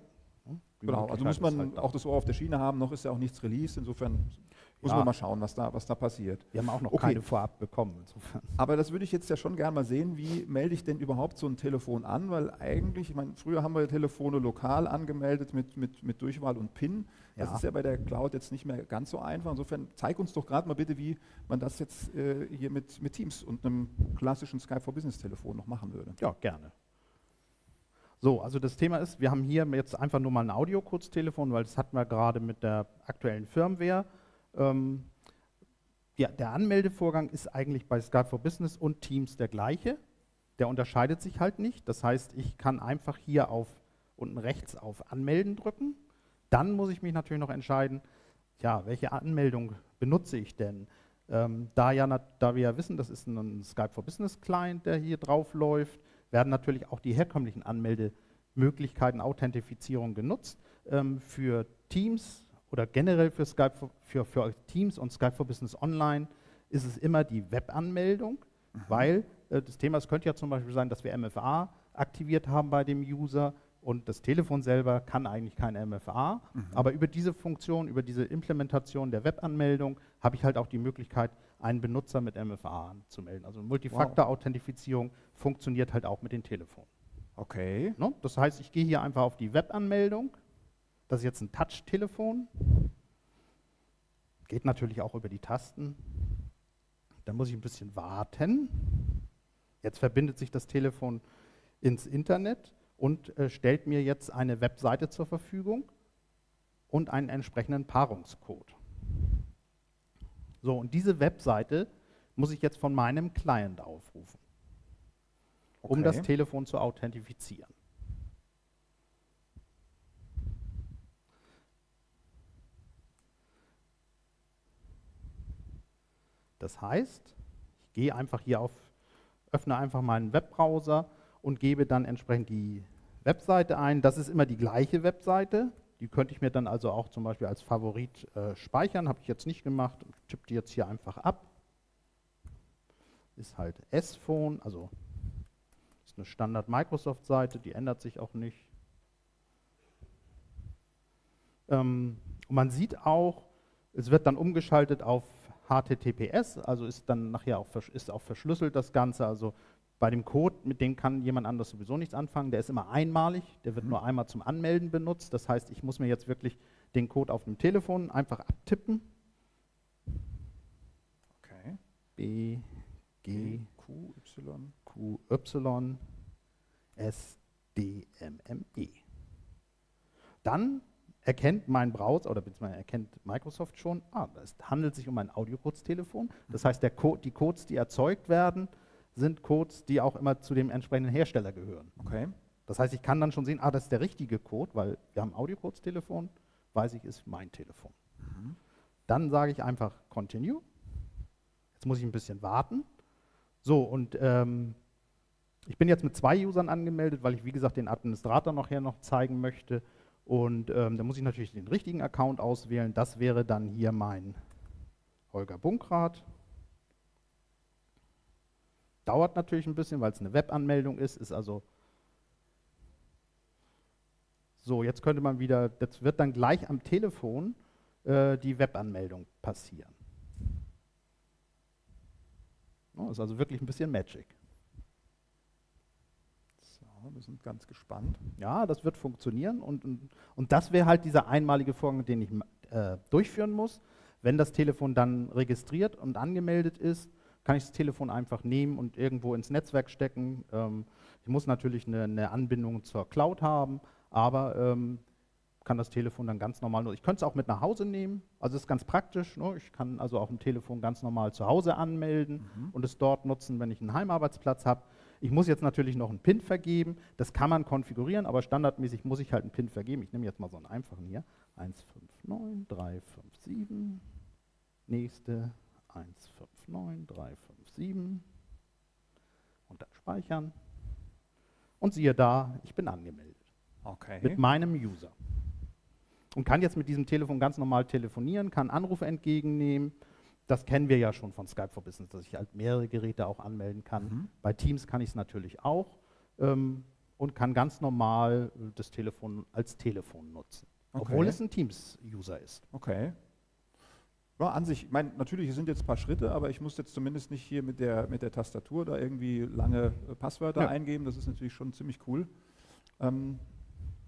S3: hm, die
S2: Genau, also muss man
S3: halt
S2: auch das Ohr auf der Schiene haben, noch ist ja auch nichts released, insofern muss
S3: Ja.
S2: man mal schauen, was da, was da passiert.
S3: Wir haben auch noch
S2: Okay.
S3: keine vorab bekommen. Insofern.
S2: Aber das würde ich jetzt ja schon gerne mal sehen, wie melde ich denn überhaupt so ein Telefon an, weil eigentlich, ich meine, früher haben wir Telefone lokal angemeldet mit, mit, mit Durchwahl und PIN. Das
S3: Ja.
S2: ist ja bei der Cloud jetzt nicht mehr ganz so einfach. Insofern zeig uns doch gerade mal bitte, wie man das jetzt äh, hier mit, mit Teams und einem klassischen Skype for Business Telefon noch machen würde.
S3: Ja, gerne. So, also das Thema ist, wir haben hier jetzt einfach nur mal ein Audio-Kurztelefon, weil das hatten wir gerade mit der aktuellen Firmware. Ähm, ja, der Anmeldevorgang ist eigentlich bei Skype for Business und Teams der gleiche. Der unterscheidet sich halt nicht. Das heißt, ich kann einfach hier auf unten rechts auf Anmelden drücken. Dann muss ich mich natürlich noch entscheiden, ja, welche Anmeldung benutze ich denn? Ähm, da, ja, da wir ja wissen, das ist ein Skype for Business Client, der hier drauf läuft, werden natürlich auch die herkömmlichen Anmeldemöglichkeiten, Authentifizierung genutzt. Ähm, für Teams oder generell für Skype for, für, für Teams und Skype for Business Online ist es immer die Webanmeldung, weil äh, das Thema, es könnte ja zum Beispiel sein, dass wir MFA aktiviert haben bei dem User und das Telefon selber kann eigentlich kein MFA, aber über diese Funktion, über diese Implementation der Webanmeldung habe ich halt auch die Möglichkeit, einen Benutzer mit MFA anzumelden. Also Multifaktor-Authentifizierung funktioniert halt auch mit den Telefonen.
S2: Okay.
S3: Ne? Das heißt, ich gehe hier einfach auf die Webanmeldung. Das ist jetzt ein Touch-Telefon. Geht natürlich auch über die Tasten. Dann muss ich ein bisschen warten. Jetzt verbindet sich das Telefon ins Internet und äh, stellt mir jetzt eine Webseite zur Verfügung und einen entsprechenden Paarungscode. So, und diese Webseite muss ich jetzt von meinem Client aufrufen, um das
S2: Okay.
S3: Telefon zu authentifizieren. Das heißt, ich gehe einfach hier auf, öffne einfach meinen Webbrowser und gebe dann entsprechend die Webseite ein. Das ist immer die gleiche Webseite. Die könnte ich mir dann also auch zum Beispiel als Favorit äh, speichern. Habe ich jetzt nicht gemacht. Tippe die jetzt hier einfach ab. Ist halt S-Phone, also ist eine Standard-Microsoft-Seite, die ändert sich auch nicht. Ähm, und man sieht auch, es wird dann umgeschaltet auf HTTPS, also ist dann nachher auch, ist auch verschlüsselt das Ganze. Also bei dem Code, mit dem kann jemand anders sowieso nichts anfangen. Der ist immer einmalig, der wird nur einmal zum Anmelden benutzt. Das heißt, ich muss mir jetzt wirklich den Code auf dem Telefon einfach abtippen.
S2: Okay.
S3: B, G,
S2: Q, Y.
S3: Q, Y, S, D, M, M, E. Dann erkennt mein Browser oder beziehungsweise erkennt Microsoft schon, ah, es handelt sich um ein Audiokurztelefon. Das heißt, der Co die Codes, die erzeugt werden, sind Codes, die auch immer zu dem entsprechenden Hersteller gehören.
S2: Okay.
S3: Das heißt, ich kann dann schon sehen, ah, das ist der richtige Code, weil wir haben Audiokurztelefon, weiß ich, ist mein Telefon. Dann sage ich einfach Continue. Jetzt muss ich ein bisschen warten. So, und ähm, ich bin jetzt mit zwei Usern angemeldet, weil ich, wie gesagt, den Administrator nachher noch zeigen möchte. Und ähm, da muss ich natürlich den richtigen Account auswählen. Das wäre dann hier mein Holger Bunkrath. Dauert natürlich ein bisschen, weil es eine Webanmeldung ist, ist also so, jetzt könnte man wieder, jetzt wird dann gleich am Telefon äh, die Webanmeldung passieren. Oh, ist also wirklich ein bisschen Magic.
S2: So, wir sind ganz gespannt.
S3: Ja, das wird funktionieren und, und, und das wäre halt dieser einmalige Vorgang, den ich äh, durchführen muss. Wenn das Telefon dann registriert und angemeldet ist, kann ich das Telefon einfach nehmen und irgendwo ins Netzwerk stecken. Ähm, ich muss natürlich eine, eine Anbindung zur Cloud haben, aber ähm, kann das Telefon dann ganz normal nutzen. Ich könnte es auch mit nach Hause nehmen, also es ist ganz praktisch. Ne? Ich kann also auch ein Telefon ganz normal zu Hause anmelden und es dort nutzen, wenn ich einen Heimarbeitsplatz habe. Ich muss jetzt natürlich noch einen PIN vergeben. Das kann man konfigurieren, aber standardmäßig muss ich halt einen PIN vergeben. Ich nehme jetzt mal so einen einfachen hier. 159357. Nächste 159357. Und dann speichern. Und siehe da, ich bin angemeldet.
S2: Okay.
S3: Mit meinem User. Und kann jetzt mit diesem Telefon ganz normal telefonieren, kann Anrufe entgegennehmen. Das kennen wir ja schon von Skype for Business, dass ich halt mehrere Geräte auch anmelden kann.
S2: Mhm.
S3: Bei Teams kann ich es natürlich auch ähm, und kann ganz normal äh, das Telefon als Telefon nutzen.
S2: Okay.
S3: Obwohl es ein Teams-User ist.
S2: Okay. Ja, an sich, ich meine, natürlich sind jetzt ein paar Schritte, aber ich muss jetzt zumindest nicht hier mit der, mit der Tastatur da irgendwie lange äh, Passwörter
S3: Ja.
S2: eingeben. Das ist natürlich schon ziemlich cool. Ähm,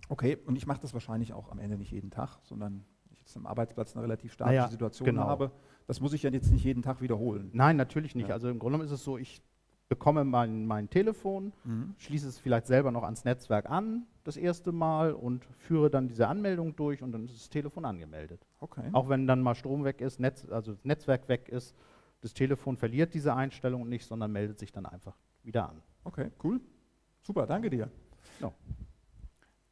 S2: okay, und ich mache das wahrscheinlich auch am Ende nicht jeden Tag, sondern jetzt am Arbeitsplatz eine relativ statische
S3: Naja,
S2: Situation
S3: genau.
S2: habe. Das muss ich ja jetzt nicht jeden Tag wiederholen.
S3: Nein, natürlich nicht.
S2: Ja.
S3: Also im Grunde genommen ist es so, ich bekomme mein, mein Telefon, schließe es vielleicht selber noch ans Netzwerk an, das erste Mal, und führe dann diese Anmeldung durch und dann ist das Telefon angemeldet.
S2: Okay.
S3: Auch wenn dann mal Strom weg ist, Netz, also das Netzwerk weg ist, das Telefon verliert diese Einstellung nicht, sondern meldet sich dann einfach wieder an.
S2: Okay, cool. Super, danke dir.
S3: Ja.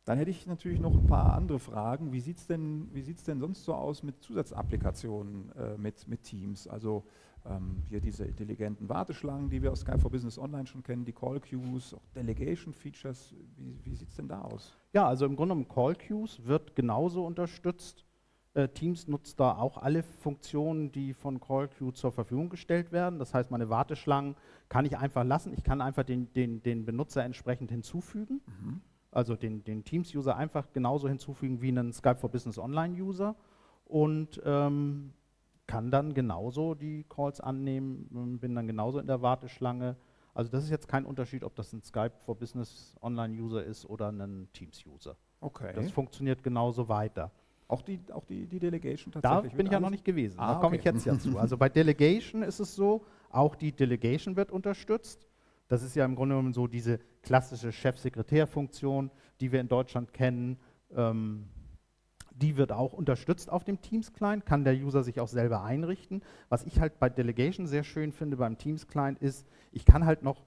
S2: Dann hätte ich natürlich noch ein paar andere Fragen. Wie sieht es denn, wie sieht's denn sonst so aus mit Zusatzapplikationen äh, mit, mit Teams? Also ähm, hier diese intelligenten Warteschlangen, die wir aus Skype for Business Online schon kennen, die Call Queues, auch Delegation Features. Wie, wie sieht es denn da aus?
S3: Ja, also im Grunde genommen Call Queues wird genauso unterstützt. Äh, Teams nutzt da auch alle Funktionen, die von Call Queue zur Verfügung gestellt werden. Das heißt, meine Warteschlangen kann ich einfach lassen. Ich kann einfach den, den, den Benutzer entsprechend hinzufügen. Also den, den Teams-User einfach genauso hinzufügen wie einen Skype for Business Online-User und ähm, kann dann genauso die Calls annehmen, ähm, bin dann genauso in der Warteschlange. Also das ist jetzt kein Unterschied, ob das ein Skype for Business Online-User ist oder ein Teams-User.
S2: Okay.
S3: Das funktioniert genauso weiter.
S2: auch die, auch die, die Delegation
S3: Da
S2: tatsächlich?
S3: bin
S2: wird
S3: ich ja noch nicht gewesen.
S2: Ah,
S3: da komme
S2: okay.
S3: ich jetzt ja zu. Also bei Delegation ist es so, auch die Delegation wird unterstützt. Das ist ja im Grunde genommen so diese klassische Chefsekretärfunktion, die wir in Deutschland kennen. Ähm, die wird auch unterstützt auf dem Teams-Client, kann der User sich auch selber einrichten. Was ich halt bei Delegation sehr schön finde beim Teams-Client ist, ich kann halt noch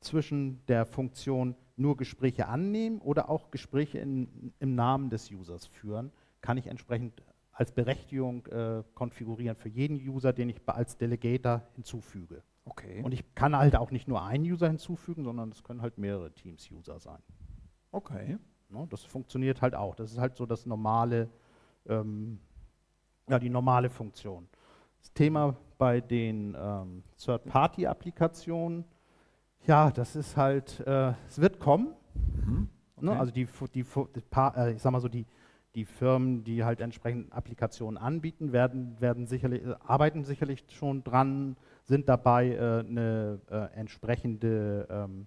S3: zwischen der Funktion nur Gespräche annehmen oder auch Gespräche in, im Namen des Users führen, kann ich entsprechend als Berechtigung äh, konfigurieren für jeden User, den ich als Delegator hinzufüge.
S2: Okay.
S3: Und ich kann halt auch nicht nur einen User hinzufügen, sondern es können halt mehrere Teams-User sein.
S2: okay.
S3: Ne, das funktioniert halt auch. Das ist halt so das normale, ähm, ja, die normale Funktion. Das Thema bei den ähm, Third-Party-Applikationen, ja, das ist halt, äh, es wird kommen.
S2: Mhm.
S3: Ne?
S2: Okay.
S3: Also die, die, die äh, ich sag mal so, die, die Firmen, die halt entsprechend Applikationen anbieten, werden, werden sicherlich, äh, arbeiten sicherlich schon dran, sind dabei, äh, eine äh, entsprechende ähm,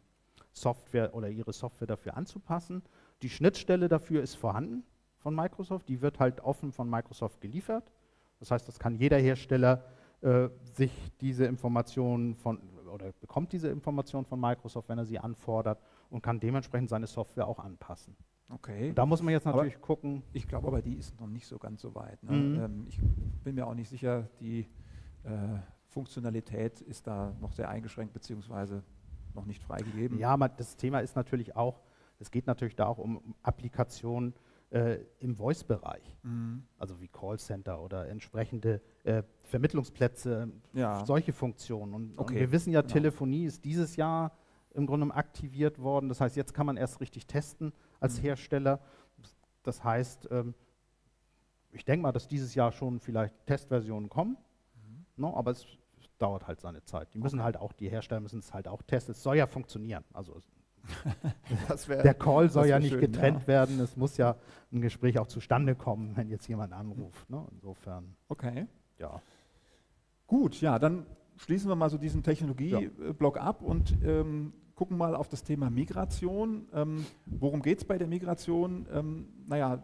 S3: Software oder ihre Software dafür anzupassen. Die Schnittstelle dafür ist vorhanden von Microsoft, die wird halt offen von Microsoft geliefert. Das heißt, das kann jeder Hersteller äh, sich diese Informationen von oder bekommt diese Information von Microsoft, wenn er sie anfordert und kann dementsprechend seine Software auch anpassen.
S2: okay.
S3: Und da muss man jetzt
S2: Aber-
S3: natürlich gucken.
S2: Ich glaube aber, die ist noch nicht so ganz so weit. Ne?
S3: Mhm.
S2: Ähm, ich bin mir auch nicht sicher, die äh, Funktionalität ist da noch sehr eingeschränkt beziehungsweise noch nicht freigegeben.
S3: Ja, das Thema ist natürlich auch, es geht natürlich da auch um Applikationen äh, im Voice-Bereich,
S2: Mhm.
S3: also wie Callcenter oder entsprechende äh, Vermittlungsplätze,
S2: Ja.
S3: solche Funktionen. Und, und
S2: Okay,
S3: wir wissen ja,
S2: genau.
S3: Telefonie ist dieses Jahr im Grunde aktiviert worden. Das heißt, jetzt kann man erst richtig testen als
S2: Mhm.
S3: Hersteller. Das heißt, ähm, ich denke mal, dass dieses Jahr schon vielleicht Testversionen kommen, ne, aber es dauert halt seine Zeit. Die müssen.
S2: Okay.
S3: halt auch, die Hersteller müssen es halt auch testen. Es soll ja funktionieren. Also
S2: wär-
S3: der Call soll
S2: das
S3: ja nicht
S2: schön,
S3: getrennt
S2: ja.
S3: werden. Es muss ja ein Gespräch auch zustande kommen, wenn jetzt jemand anruft. Ne? Insofern,
S2: Okay.
S3: ja.
S2: Gut, ja, dann schließen wir mal so diesen Technologieblock ab und ähm, gucken mal auf das Thema Migration. Ähm, worum geht es bei der Migration? Ähm, naja,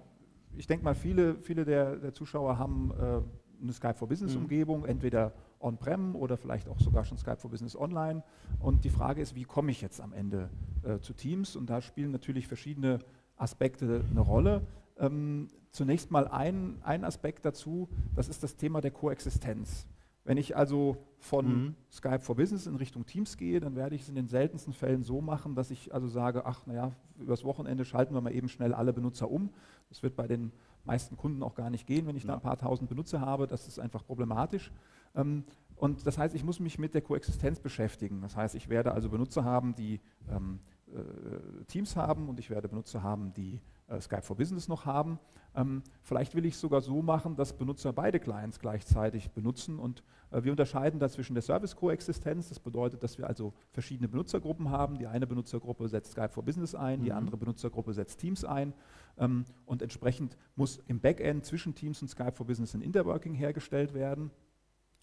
S2: ich denke mal, viele, viele der, der Zuschauer haben äh, eine Skype for Business
S3: Mhm.
S2: Umgebung, entweder on-prem oder vielleicht auch sogar schon Skype for Business online. Und die Frage ist, wie komme ich jetzt am Ende äh, zu Teams? Und da spielen natürlich verschiedene Aspekte eine Rolle. Ähm, zunächst mal ein, ein Aspekt dazu, das ist das Thema der Koexistenz. Wenn ich also von mhm. Skype for Business in Richtung Teams gehe, dann werde ich es in den seltensten Fällen so machen, dass ich also sage, ach naja, übers Wochenende schalten wir mal eben schnell alle Benutzer um. Das wird bei den meisten Kunden auch gar nicht gehen, wenn ich ja. da ein paar tausend Benutzer habe. Das ist einfach problematisch. Ähm, und das heißt, ich muss mich mit der Koexistenz beschäftigen. Das heißt, ich werde also Benutzer haben, die ähm, äh, Teams haben und ich werde Benutzer haben, die Skype for Business noch haben. Ähm, vielleicht will ich es sogar so machen, dass Benutzer beide Clients gleichzeitig benutzen und äh, wir unterscheiden da zwischen der Service-Koexistenz. Das bedeutet, dass wir also verschiedene Benutzergruppen haben. Die eine Benutzergruppe setzt Skype for Business ein, mhm. die andere Benutzergruppe setzt Teams ein ähm, und entsprechend muss im Backend zwischen Teams und Skype for Business ein Interworking hergestellt werden.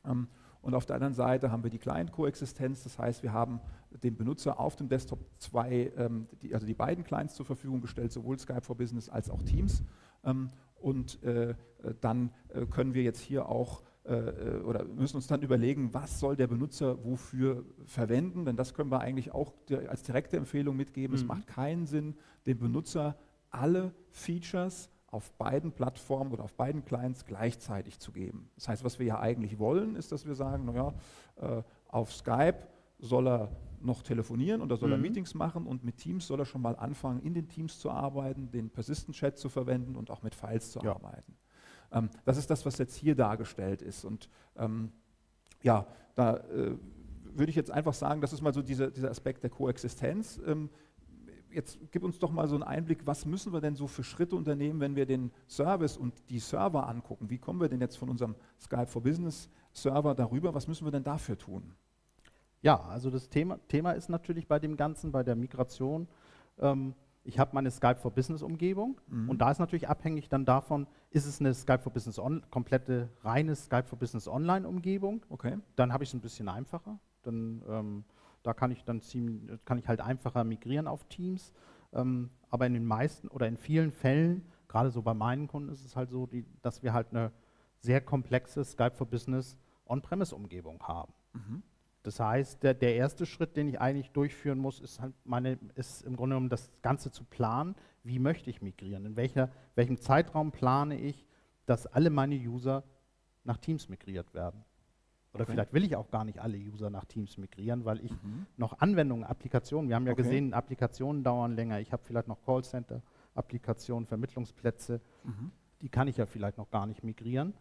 S2: Ähm, und auf der anderen Seite haben wir die Client-Koexistenz, das heißt, wir haben dem Benutzer auf dem Desktop zwei, ähm, die, also die beiden Clients zur Verfügung gestellt, sowohl Skype for Business als auch Teams. Ähm, und äh, dann äh, können wir jetzt hier auch äh, äh, oder müssen uns dann überlegen, was soll der Benutzer wofür verwenden, denn das können wir eigentlich auch als direkte Empfehlung mitgeben. Mhm. Es macht keinen Sinn, dem Benutzer alle Features auf beiden Plattformen oder auf beiden Clients gleichzeitig zu geben. Das heißt, was wir ja eigentlich wollen, ist, dass wir sagen, naja, äh, auf Skype soll er noch telefonieren oder soll mhm. er Meetings machen und mit Teams soll er schon mal anfangen, in den Teams zu arbeiten, den Persistent Chat zu verwenden und auch mit Files zu ja. arbeiten. Ähm, das ist das, was jetzt hier dargestellt ist. Und ähm, ja, da äh, würde ich jetzt einfach sagen, das ist mal so diese, dieser Aspekt der Koexistenz. Ähm, jetzt gib uns doch mal so einen Einblick, was müssen wir denn so für Schritte unternehmen, wenn wir den Service und die Server angucken? Wie kommen wir denn jetzt von unserem Skype for Business Server darüber? Was müssen wir denn dafür tun?
S3: Ja, also das Thema, Thema ist natürlich bei dem Ganzen, bei der Migration, ähm, ich habe meine Skype for Business Umgebung mhm. und da ist natürlich abhängig dann davon, ist es eine Skype for Business on, komplette reine Skype for Business Online Umgebung. Okay. Dann habe ich es ein bisschen einfacher. Dann ähm, da kann ich dann ziemlich, kann ich halt einfacher migrieren auf Teams. Ähm, aber in den meisten oder in vielen Fällen, gerade so bei meinen Kunden, ist es halt so, die, dass wir halt eine sehr komplexe Skype for Business On-Premise-Umgebung haben. Mhm. Das heißt, der, der, erste Schritt, den ich eigentlich durchführen muss, ist, halt meine, ist im Grunde genommen das Ganze zu planen. Wie möchte ich migrieren? In welcher, welchem Zeitraum plane ich, dass alle meine User nach Teams migriert werden? Oder okay. vielleicht will ich auch gar nicht alle User nach Teams migrieren, weil ich mhm. noch Anwendungen, Applikationen, wir haben ja okay. gesehen, Applikationen dauern länger. Ich habe vielleicht noch Callcenter-Applikationen, Vermittlungsplätze, mhm. die kann ich ja vielleicht noch gar nicht migrieren.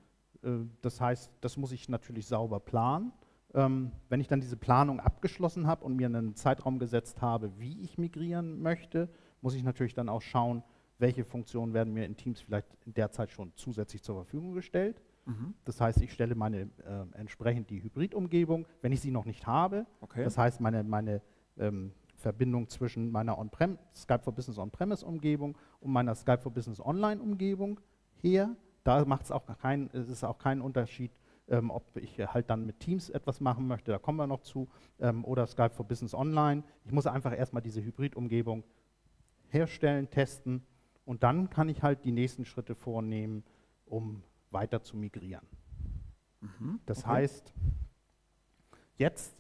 S3: Äh, das heißt, das muss ich natürlich sauber planen. Ähm, wenn ich dann diese Planung abgeschlossen habe und mir einen Zeitraum gesetzt habe, wie ich migrieren möchte, muss ich natürlich dann auch schauen, welche Funktionen werden mir in Teams vielleicht in der Zeit schon zusätzlich zur Verfügung gestellt Mhm. Das heißt, ich stelle meine äh, entsprechend die Hybrid-Umgebung, wenn ich sie noch nicht habe. Okay. Das heißt, meine, meine ähm, Verbindung zwischen meiner On-Prem, Skype for Business On-Premise-Umgebung und meiner Skype for Business Online-Umgebung her. Da macht es auch kein, es ist auch kein Unterschied, ähm, ob ich halt dann mit Teams etwas machen möchte, da kommen wir noch zu, ähm, oder Skype for Business Online. Ich muss einfach erstmal diese Hybrid-Umgebung herstellen, testen und dann kann ich halt die nächsten Schritte vornehmen, um weiter zu migrieren. Mhm, das okay. heißt, jetzt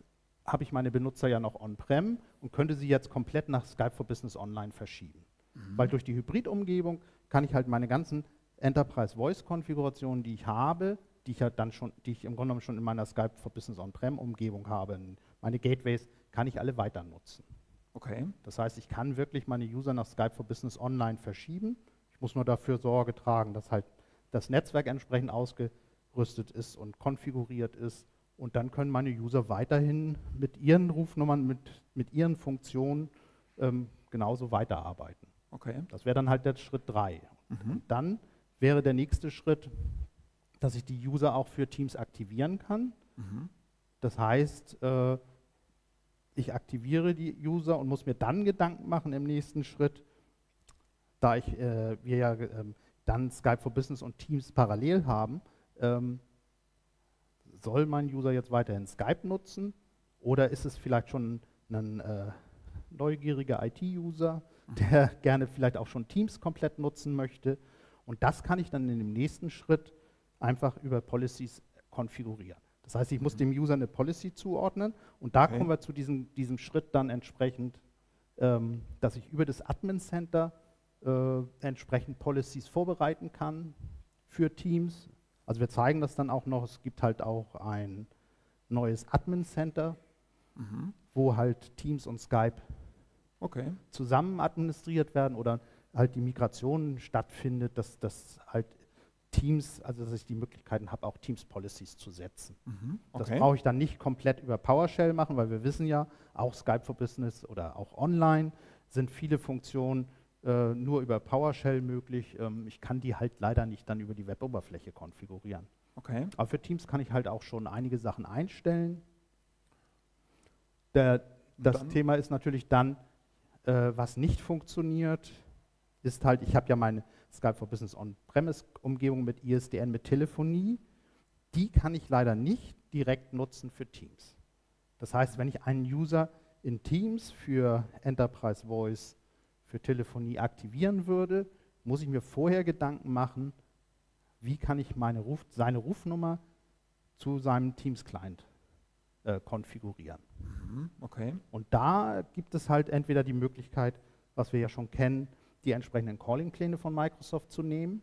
S3: habe ich meine Benutzer ja noch on-prem und könnte sie jetzt komplett nach Skype for Business Online verschieben. Mhm. Weil durch die Hybrid-Umgebung kann ich halt meine ganzen Enterprise Voice-Konfigurationen, die ich habe, die ich ja dann schon, die ich im Grunde genommen schon in meiner Skype for Business On-Prem-Umgebung habe, meine Gateways, kann ich alle weiter nutzen. Okay. Das heißt, ich kann wirklich meine User nach Skype for Business Online verschieben. Ich muss nur dafür Sorge tragen, dass halt das Netzwerk entsprechend ausgerüstet ist und konfiguriert ist. Und dann können meine User weiterhin mit ihren Rufnummern, mit, mit ihren Funktionen ähm, genauso weiterarbeiten. Okay. Das wäre dann halt der Schritt 3. Mhm. Dann wäre der nächste Schritt, dass ich die User auch für Teams aktivieren kann. Mhm. Das heißt, äh, ich aktiviere die User und muss mir dann Gedanken machen im nächsten Schritt, da ich, äh, wir ja äh, dann Skype for Business und Teams parallel haben, ähm, soll mein User jetzt weiterhin Skype nutzen oder ist es vielleicht schon ein äh, neugieriger IT-User, mhm. der gerne vielleicht auch schon Teams komplett nutzen möchte? Und das kann ich dann in dem nächsten Schritt einfach über Policies konfigurieren. Das heißt, ich muss mhm. dem User eine Policy zuordnen und da okay. kommen wir zu diesem, diesem Schritt dann entsprechend, ähm, dass ich über das Admin Center äh, entsprechend Policies vorbereiten kann für Teams. Also wir zeigen das dann auch noch. Es gibt halt auch ein neues Admin Center,
S2: Mhm.
S3: wo halt Teams und Skype
S2: Okay.
S3: zusammen administriert werden oder halt die Migration stattfindet, dass, dass halt Teams, also dass ich die Möglichkeiten habe, auch Teams Policies zu setzen.
S2: Mhm.
S3: Das
S2: Okay.
S3: brauche ich dann nicht komplett über PowerShell machen, weil wir wissen ja, auch Skype for Business oder auch online sind viele Funktionen äh, nur über PowerShell möglich. Ähm, ich kann die halt leider nicht dann über die Weboberfläche konfigurieren.
S2: okay.
S3: Aber für Teams kann ich halt auch schon einige Sachen einstellen. Der, das
S2: dann?
S3: Thema ist natürlich dann, äh, was nicht funktioniert, ist halt, ich habe ja meine Skype for Business On-Premise-Umgebung mit ISDN, mit Telefonie. Die kann ich leider nicht direkt nutzen für Teams. Das heißt, wenn ich einen User in Teams für Enterprise Voice, für Telefonie aktivieren würde, muss ich mir vorher Gedanken machen, wie kann ich meine Ruf, seine Rufnummer zu seinem Teams-Client äh, konfigurieren.
S2: Mhm. Okay.
S3: Und da gibt es halt entweder die Möglichkeit, was wir ja schon kennen, die entsprechenden Calling-Pläne von Microsoft zu nehmen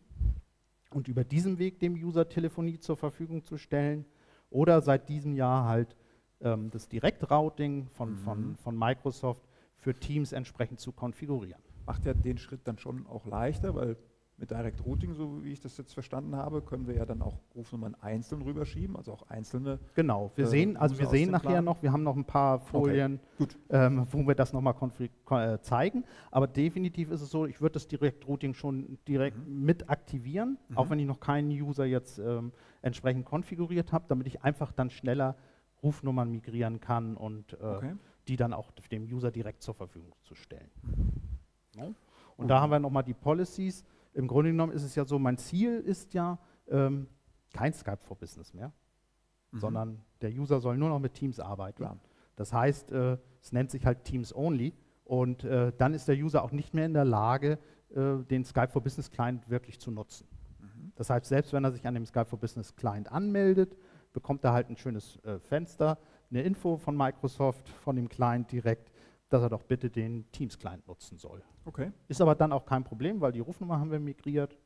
S3: und über diesen Weg dem User Telefonie zur Verfügung zu stellen oder seit diesem Jahr halt ähm, das Direktrouting von,
S2: Mhm.
S3: von, von Microsoft für Teams entsprechend zu konfigurieren.
S2: Macht ja den Schritt dann schon auch leichter, weil mit Direct Routing, so wie ich das jetzt verstanden habe, können wir ja dann auch Rufnummern einzeln rüberschieben, also auch einzelne.
S3: Genau, wir
S2: Äh,
S3: sehen, also wir sehen nachher
S2: Plan?
S3: noch, wir haben noch ein paar Folien,
S2: Gut.
S3: ähm, wo wir das nochmal äh, zeigen. Aber definitiv ist es so, ich würde das Direct Routing schon direkt mit aktivieren, auch
S2: Mhm.
S3: wenn ich noch keinen User jetzt ähm, entsprechend konfiguriert habe, damit ich einfach dann schneller Rufnummern migrieren kann und äh,
S2: Okay.
S3: Die dann auch dem User direkt zur Verfügung zu stellen. Ja. Und da haben wir nochmal die Policies. Im Grunde genommen ist es ja so, mein Ziel ist ja ähm, kein Skype for Business mehr,
S2: Mhm.
S3: sondern der User soll nur noch mit Teams arbeiten.
S2: Klar.
S3: Das heißt, äh, es nennt sich halt Teams Only und äh, dann ist der User auch nicht mehr in der Lage, äh, den Skype for Business Client wirklich zu nutzen.
S2: Mhm.
S3: Das heißt, selbst wenn er sich an dem Skype for Business Client anmeldet, bekommt er halt ein schönes äh, Fenster, eine Info von Microsoft, von dem Client direkt, dass er doch bitte den Teams Client nutzen soll.
S2: Okay.
S3: Ist aber dann auch kein Problem, weil die Rufnummer haben wir migriert.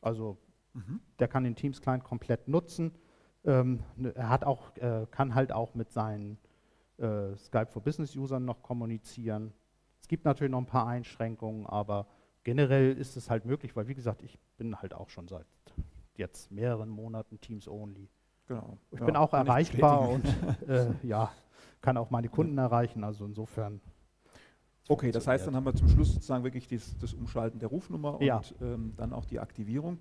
S3: Also
S2: Mhm.
S3: der kann den Teams Client komplett nutzen. Ähm, ne, er hat auch, äh, kann halt auch mit seinen äh, Skype for Business Usern noch kommunizieren. Es gibt natürlich noch ein paar Einschränkungen, aber generell ist es halt möglich, weil wie gesagt, ich bin halt auch schon seit jetzt mehreren Monaten Teams Only.
S2: Genau.
S3: Ich
S2: Ja,
S3: bin auch erreichbar und äh, ja, kann auch meine Kunden erreichen. Also insofern.
S2: Okay, das heißt, dann haben wir zum Schluss sozusagen wirklich dies, das Umschalten der Rufnummer
S3: Ja.
S2: und ähm, dann auch die Aktivierung.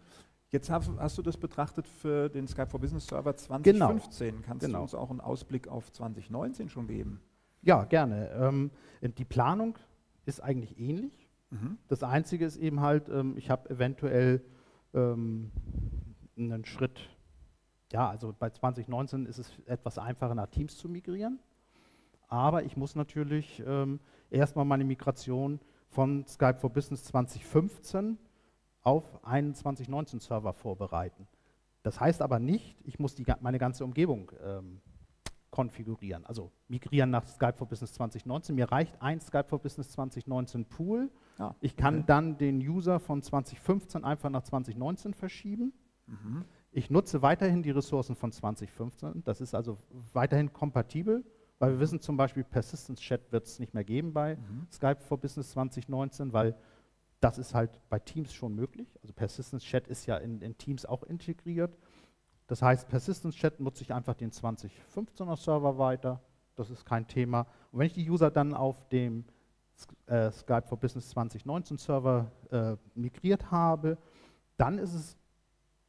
S2: Jetzt hast, hast du das betrachtet für den Skype for Business Server 2015. Kannst
S3: Genau.
S2: du uns auch einen Ausblick auf 2019 schon geben?
S3: Ja, gerne. Ähm, die Planung ist eigentlich ähnlich.
S2: Mhm.
S3: Das Einzige ist eben halt, ähm, ich habe eventuell ähm, einen Schritt, ja, also bei 2019 ist es etwas einfacher, nach Teams zu migrieren. Aber ich muss natürlich ähm, erstmal meine Migration von Skype for Business 2015 auf einen 2019 Server vorbereiten. Das heißt aber nicht, ich muss die, meine ganze Umgebung ähm, konfigurieren, also migrieren nach Skype for Business 2019. Mir reicht ein Skype for Business 2019 Pool.
S2: Ah,
S3: Ich kann
S2: okay.
S3: dann den User von 2015 einfach nach 2019 verschieben.
S2: Mhm.
S3: Ich nutze weiterhin die Ressourcen von 2015. Das ist also weiterhin kompatibel, weil wir wissen zum Beispiel, Persistence Chat wird es nicht mehr geben bei
S2: Mhm.
S3: Skype for Business 2019, weil das ist halt bei Teams schon möglich. Also Persistence Chat ist ja in, in Teams auch integriert. Das heißt, Persistence Chat nutze ich einfach den 2015er Server weiter. Das ist kein Thema. Und wenn ich die User dann auf dem äh, Skype for Business 2019 Server äh, migriert habe, dann ist es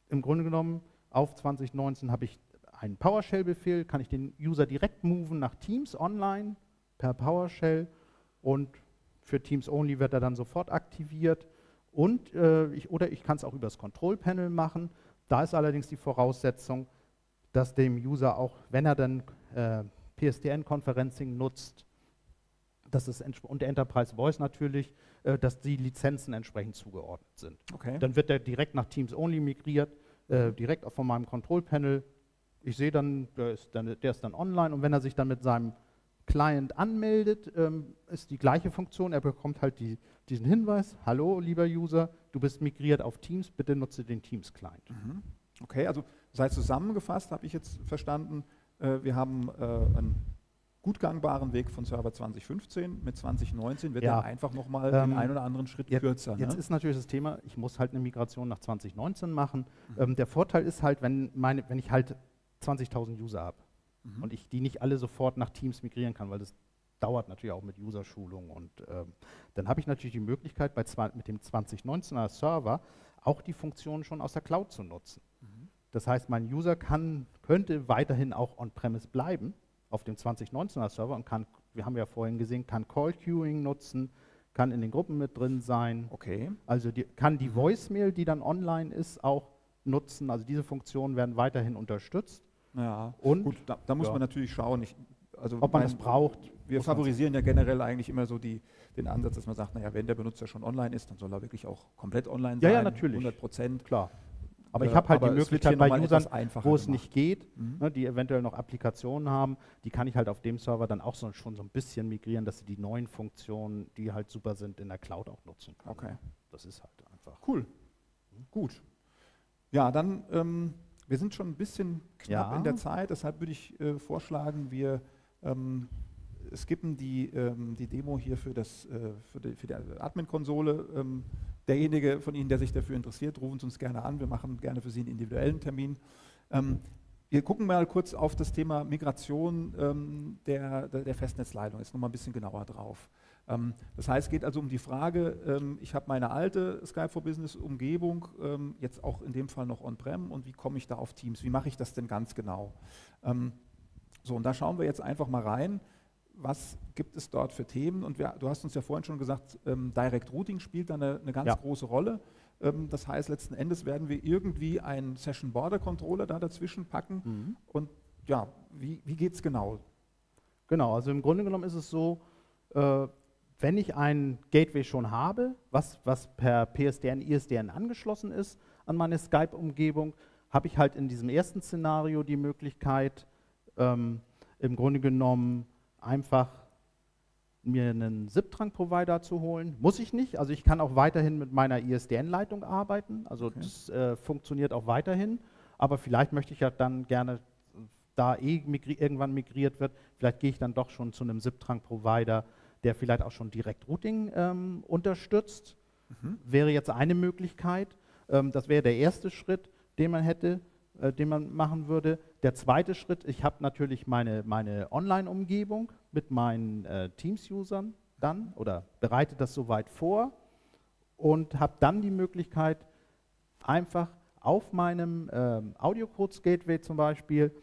S3: im Grunde genommen auf 2019 habe ich einen PowerShell-Befehl, kann ich den User direkt moven nach Teams online per PowerShell und für Teams Only wird er dann sofort aktiviert. Und äh, ich, oder ich kann es auch über das Control-Panel machen. Da ist allerdings die Voraussetzung, dass dem User auch, wenn er dann äh, PSTN-Conferencing nutzt, es entsp- und Enterprise Voice natürlich, äh, dass die Lizenzen entsprechend zugeordnet sind.
S2: Okay.
S3: Dann wird er direkt nach Teams Only migriert, äh, direkt auch von meinem Control-Panel. Ich sehe dann der, ist dann, der ist dann online und wenn er sich dann mit seinem Client anmeldet, ähm, ist die gleiche Funktion. Er bekommt halt die, diesen Hinweis, hallo lieber User, du bist migriert auf Teams, bitte nutze den Teams-Client.
S2: Mhm. Okay, also heißt zusammengefasst habe ich jetzt verstanden, äh, wir haben äh, einen gut gangbaren Weg von Server 2015 mit 2019 wird ja. er einfach nochmal ähm, den einen oder anderen Schritt
S3: jetzt,
S2: kürzer.
S3: Jetzt ne? ist natürlich das Thema, ich muss halt eine Migration nach 2019 machen. Mhm. Ähm, der Vorteil ist halt, wenn, meine, wenn ich halt 20.000 User habe mhm. und ich die nicht alle sofort nach Teams migrieren kann, weil das dauert natürlich auch mit User-Schulung und ähm, dann habe ich natürlich die Möglichkeit, bei zwei, mit dem 2019er Server auch die Funktionen schon aus der Cloud zu nutzen. Mhm. Das heißt, mein User kann, könnte weiterhin auch on-premise bleiben auf dem 2019er Server und kann, wir haben ja vorhin gesehen, kann Call Queuing nutzen, kann in den Gruppen mit drin sein.
S2: Okay.
S3: Also die, kann die Voicemail, die dann online ist, auch nutzen. Also diese Funktionen werden weiterhin unterstützt.
S2: Ja, und gut, da, da muss ja. man natürlich schauen. Ich,
S3: also ob man es braucht.
S2: Wir favorisieren ja generell eigentlich immer so die, den Ansatz, dass man sagt, naja, wenn der Benutzer schon online ist, dann soll er wirklich auch komplett online
S3: sein. Ja, ja, natürlich.
S2: 100 Prozent.
S3: Klar. Aber ich habe halt die Möglichkeit bei Usern, wo es nicht geht, mhm. ne, die eventuell noch Applikationen haben, die kann ich halt auf dem Server dann auch so, schon so ein bisschen migrieren, dass sie die neuen Funktionen, die halt super sind, in der Cloud auch nutzen können.
S2: Okay.
S3: Das ist halt einfach.
S2: Cool. Mhm. Gut. Ja, dann, ähm, wir sind schon ein bisschen knapp ja. in der Zeit, deshalb würde ich äh, vorschlagen, wir ähm, skippen die, ähm, die Demo hier für, das, äh, für die, für die Admin-Konsole. Derjenige von Ihnen, der sich dafür interessiert, rufen Sie uns gerne an. Wir machen gerne für Sie einen individuellen Termin. Ähm, wir gucken mal kurz auf das Thema Migration ähm, der, der, der, Festnetzleitung, jetzt nochmal ein bisschen genauer drauf. Ähm, das heißt, es geht also um die Frage, ähm, ich habe meine alte Skype for Business Umgebung, ähm, jetzt auch in dem Fall noch on-prem und wie komme ich da auf Teams? Wie mache ich das denn ganz genau? Ähm, so, und da schauen wir jetzt einfach mal rein was gibt es dort für Themen? Und wir, du hast uns ja vorhin schon gesagt, ähm, Direct Routing spielt da eine, eine ganz ja. große Rolle. Ähm, das heißt, letzten Endes werden wir irgendwie einen Session Border Controller da dazwischen packen. Mhm. Und ja, wie, wie geht es genau?
S3: Genau, also im Grunde genommen ist es so, äh, wenn ich ein Gateway schon habe, was, was per PSDN, ISDN angeschlossen ist an meine Skype-Umgebung, habe ich halt in diesem ersten Szenario die Möglichkeit, ähm, im Grunde genommen einfach mir einen SIP-Trunk-Provider zu holen. Muss ich nicht. Also ich kann auch weiterhin mit meiner ISDN-Leitung arbeiten. Also okay. das äh, funktioniert auch weiterhin. Aber vielleicht möchte ich ja dann gerne, da eh migri irgendwann migriert wird, vielleicht gehe ich dann doch schon zu einem SIP-Trunk-Provider, der vielleicht auch schon direkt Routing ähm, unterstützt. Mhm. Wäre jetzt eine Möglichkeit. Ähm, das wäre der erste Schritt, den man hätte äh, den man machen würde. Der zweite Schritt, ich habe natürlich meine, meine Online-Umgebung mit meinen äh, Teams-Usern dann oder bereite das soweit vor und habe dann die Möglichkeit, einfach auf meinem ähm, Audio-Codes-Gateway zum Beispiel,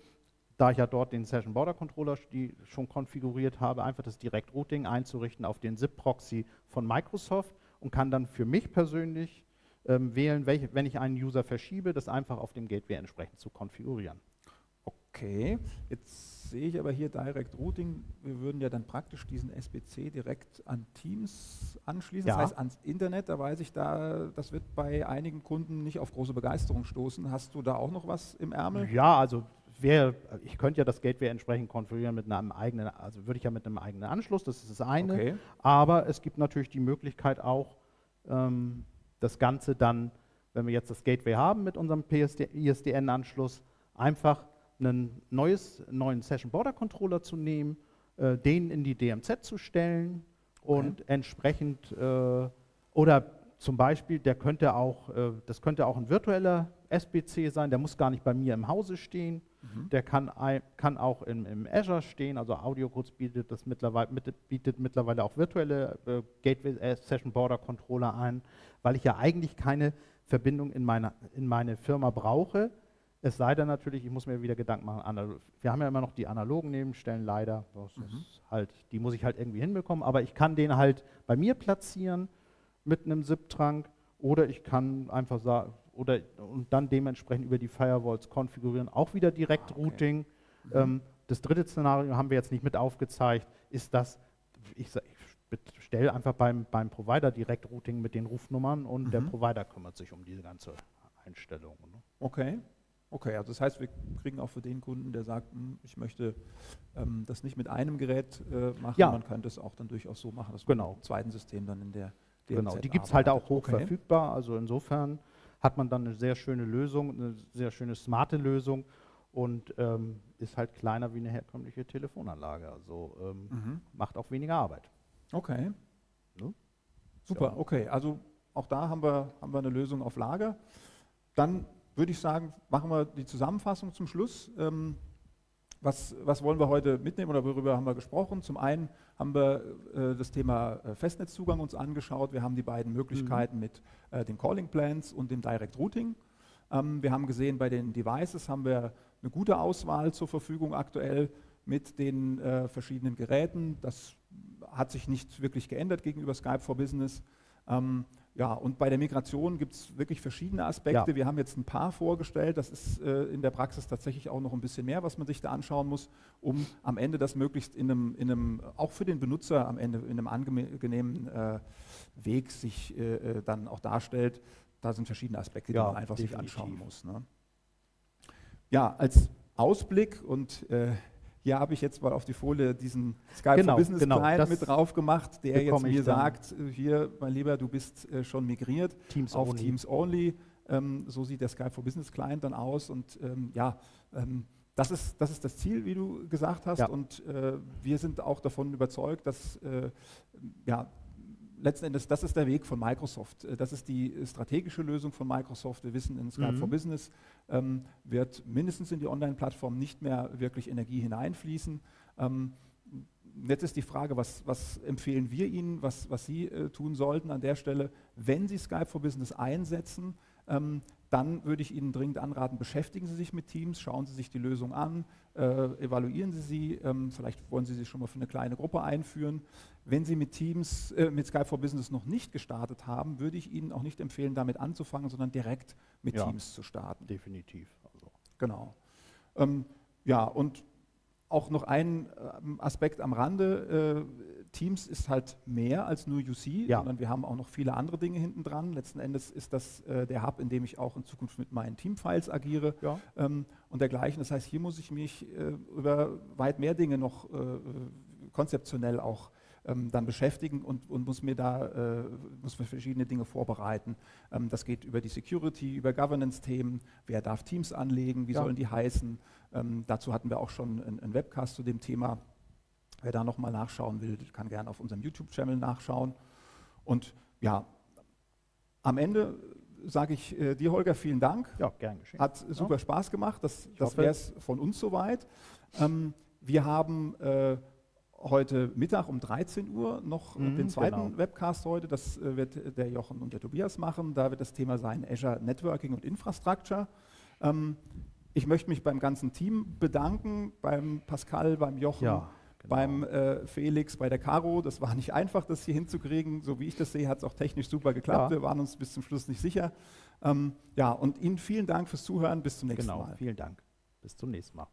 S3: da ich ja dort den Session Border Controller schon konfiguriert habe, einfach das Direct-Routing einzurichten auf den SIP-Proxy von Microsoft und kann dann für mich persönlich ähm, wählen, welche, wenn ich einen User verschiebe, das einfach auf dem Gateway entsprechend zu konfigurieren.
S2: Okay, jetzt sehe ich aber hier Direct Routing. Wir würden ja dann praktisch diesen SBC direkt an Teams anschließen, ja. das heißt ans Internet. Da weiß ich, da, das wird bei einigen Kunden nicht auf große Begeisterung stoßen. Hast du da auch noch was im Ärmel?
S3: Ja, also Wär, ich könnte ja das Gateway entsprechend konfigurieren mit einem eigenen, also würde ich ja mit einem eigenen Anschluss, das ist das eine. Okay. Aber es gibt natürlich die Möglichkeit auch, ähm, das Ganze dann, wenn wir jetzt das Gateway haben mit unserem ISDN-Anschluss, einfach einen neues, neuen Session Border Controller zu nehmen, äh, den in die DMZ zu stellen und okay. entsprechend äh, oder zum Beispiel, der könnte auch, äh, das könnte auch ein virtueller SBC sein, der muss gar nicht bei mir im Hause stehen, mhm. der kann, kann auch im, im Azure stehen, also AudioCodes bietet das mittlerweile, bietet mittlerweile auch virtuelle äh, Gateway äh, Session Border Controller ein, weil ich ja eigentlich keine Verbindung in meine, in meine Firma brauche, es sei denn natürlich, ich muss mir wieder Gedanken machen, wir haben ja immer noch die analogen Nebenstellen, leider, mhm. halt, die muss ich halt irgendwie hinbekommen, aber ich kann den halt bei mir platzieren, mit einem SIP-Trunk oder ich kann einfach sagen, oder und dann dementsprechend über die Firewalls konfigurieren, auch wieder direkt ah, okay. Routing. Mhm. Ähm, das dritte Szenario haben wir jetzt nicht mit aufgezeigt, ist das, ich, ich stelle einfach beim, beim Provider direkt Routing mit den Rufnummern und mhm. der Provider kümmert sich um diese ganze Einstellung. Ne?
S2: Okay. Okay, also das heißt, wir kriegen auch für den Kunden, der sagt, hm, ich möchte ähm, das nicht mit einem Gerät äh, machen, ja. man könnte es auch dann durchaus so machen, dass
S3: genau. man
S2: im zweiten System dann in der
S3: Genau, die gibt es halt auch hoch okay. verfügbar. Also insofern hat man dann eine sehr schöne Lösung, eine sehr schöne smarte Lösung und ähm, ist halt kleiner wie eine herkömmliche Telefonanlage. Also ähm, mhm. macht auch weniger Arbeit.
S2: Okay. Ne? Super, ja. okay. Also auch da haben wir, haben wir eine Lösung auf Lager. Dann würde ich sagen, machen wir die Zusammenfassung zum Schluss. Ähm, was, was, wollen wir heute mitnehmen oder worüber haben wir gesprochen? Zum einen haben wir äh, das Thema äh, Festnetzzugang uns angeschaut. Wir haben die beiden Möglichkeiten mhm. mit äh, den Calling Plans und dem Direct Routing. Ähm, wir haben gesehen, bei den Devices haben wir eine gute Auswahl zur Verfügung aktuell mit den äh, verschiedenen Geräten. Das hat sich nicht wirklich geändert gegenüber Skype for Business. Ähm, ja, und bei der Migration gibt es wirklich verschiedene Aspekte. Ja. Wir haben jetzt ein paar vorgestellt. Das ist äh, in der Praxis tatsächlich auch noch ein bisschen mehr, was man sich da anschauen muss, um am Ende das möglichst in einem, in einem auch für den Benutzer am Ende in einem angenehmen äh, Weg sich äh, äh dann auch darstellt. Da sind verschiedene Aspekte, die man einfach definitiv. sich anschauen muss. Ne? Ja, als Ausblick und äh, hier habe ich jetzt mal auf die Folie diesen Skype genau, for Business genau, Client mit drauf gemacht, der jetzt mir sagt, äh, hier, mein Lieber, du bist äh, schon migriert
S3: Teams
S2: auf
S3: only.
S2: Teams Only. Ähm, so sieht der Skype for Business Client dann aus und ähm, ja, ähm, das ist, das ist das Ziel, wie du gesagt hast. Ja. Und äh, wir sind auch davon überzeugt, dass äh, ja, letzten Endes, das ist der Weg von Microsoft. Äh, das ist die strategische Lösung von Microsoft. Wir wissen, in Skype mhm. for Business ähm, wird mindestens in die Online-Plattform nicht mehr wirklich Energie hineinfließen. Ähm, jetzt ist die Frage, was, was, empfehlen wir Ihnen, was, was Sie äh, tun sollten an der Stelle, wenn Sie Skype for Business einsetzen, ähm, dann würde ich Ihnen dringend anraten, beschäftigen Sie sich mit Teams, schauen Sie sich die Lösung an, äh, evaluieren Sie sie, ähm, vielleicht wollen Sie sie schon mal für eine kleine Gruppe einführen. Wenn Sie mit Teams, äh, mit Skype for Business noch nicht gestartet haben, würde ich Ihnen auch nicht empfehlen, damit anzufangen, sondern direkt mit ja, Teams zu starten.
S3: Definitiv.
S2: Also. Genau. Ähm, ja, und auch noch ein ähm, Aspekt am Rande. Teams ist halt mehr als nur UC, ja. sondern wir haben auch noch viele andere Dinge hinten dran. Letzten Endes ist das äh, der Hub, in dem ich auch in Zukunft mit meinen Teamfiles agiere ja. ähm, und dergleichen. Das heißt, hier muss ich mich äh, über weit mehr Dinge noch äh, konzeptionell auch ähm, dann beschäftigen und, und, muss mir da äh, muss mir verschiedene Dinge vorbereiten. Ähm, das geht über die Security, über Governance-Themen, wer darf Teams anlegen, wie ja. sollen die heißen. Ähm, dazu hatten wir auch schon einen Webcast zu dem Thema. Wer da nochmal nachschauen will, kann gerne auf unserem YouTube-Channel nachschauen. Und ja, am Ende sage ich äh, dir, Holger, vielen Dank.
S3: Ja, gern geschehen.
S2: Hat super ja. Spaß gemacht. Das, das wäre es von uns soweit. Ähm, wir haben äh, heute Mittag um 13 Uhr noch mhm, den zweiten genau. Webcast heute. Das äh, wird der Jochen und der Tobias machen. Da wird das Thema sein Azure Networking und Infrastructure. Ähm, ich möchte mich beim ganzen Team bedanken, beim Pascal, beim Jochen. Ja Genau. Beim äh, Felix, bei der Caro, das war nicht einfach, das hier hinzukriegen. So wie ich das sehe, hat es auch technisch super geklappt. Ja. Wir waren uns bis zum Schluss nicht sicher. Ähm, ja, und Ihnen vielen Dank fürs Zuhören. Bis zum nächsten genau, Mal.
S3: Vielen Dank. Bis zum nächsten Mal.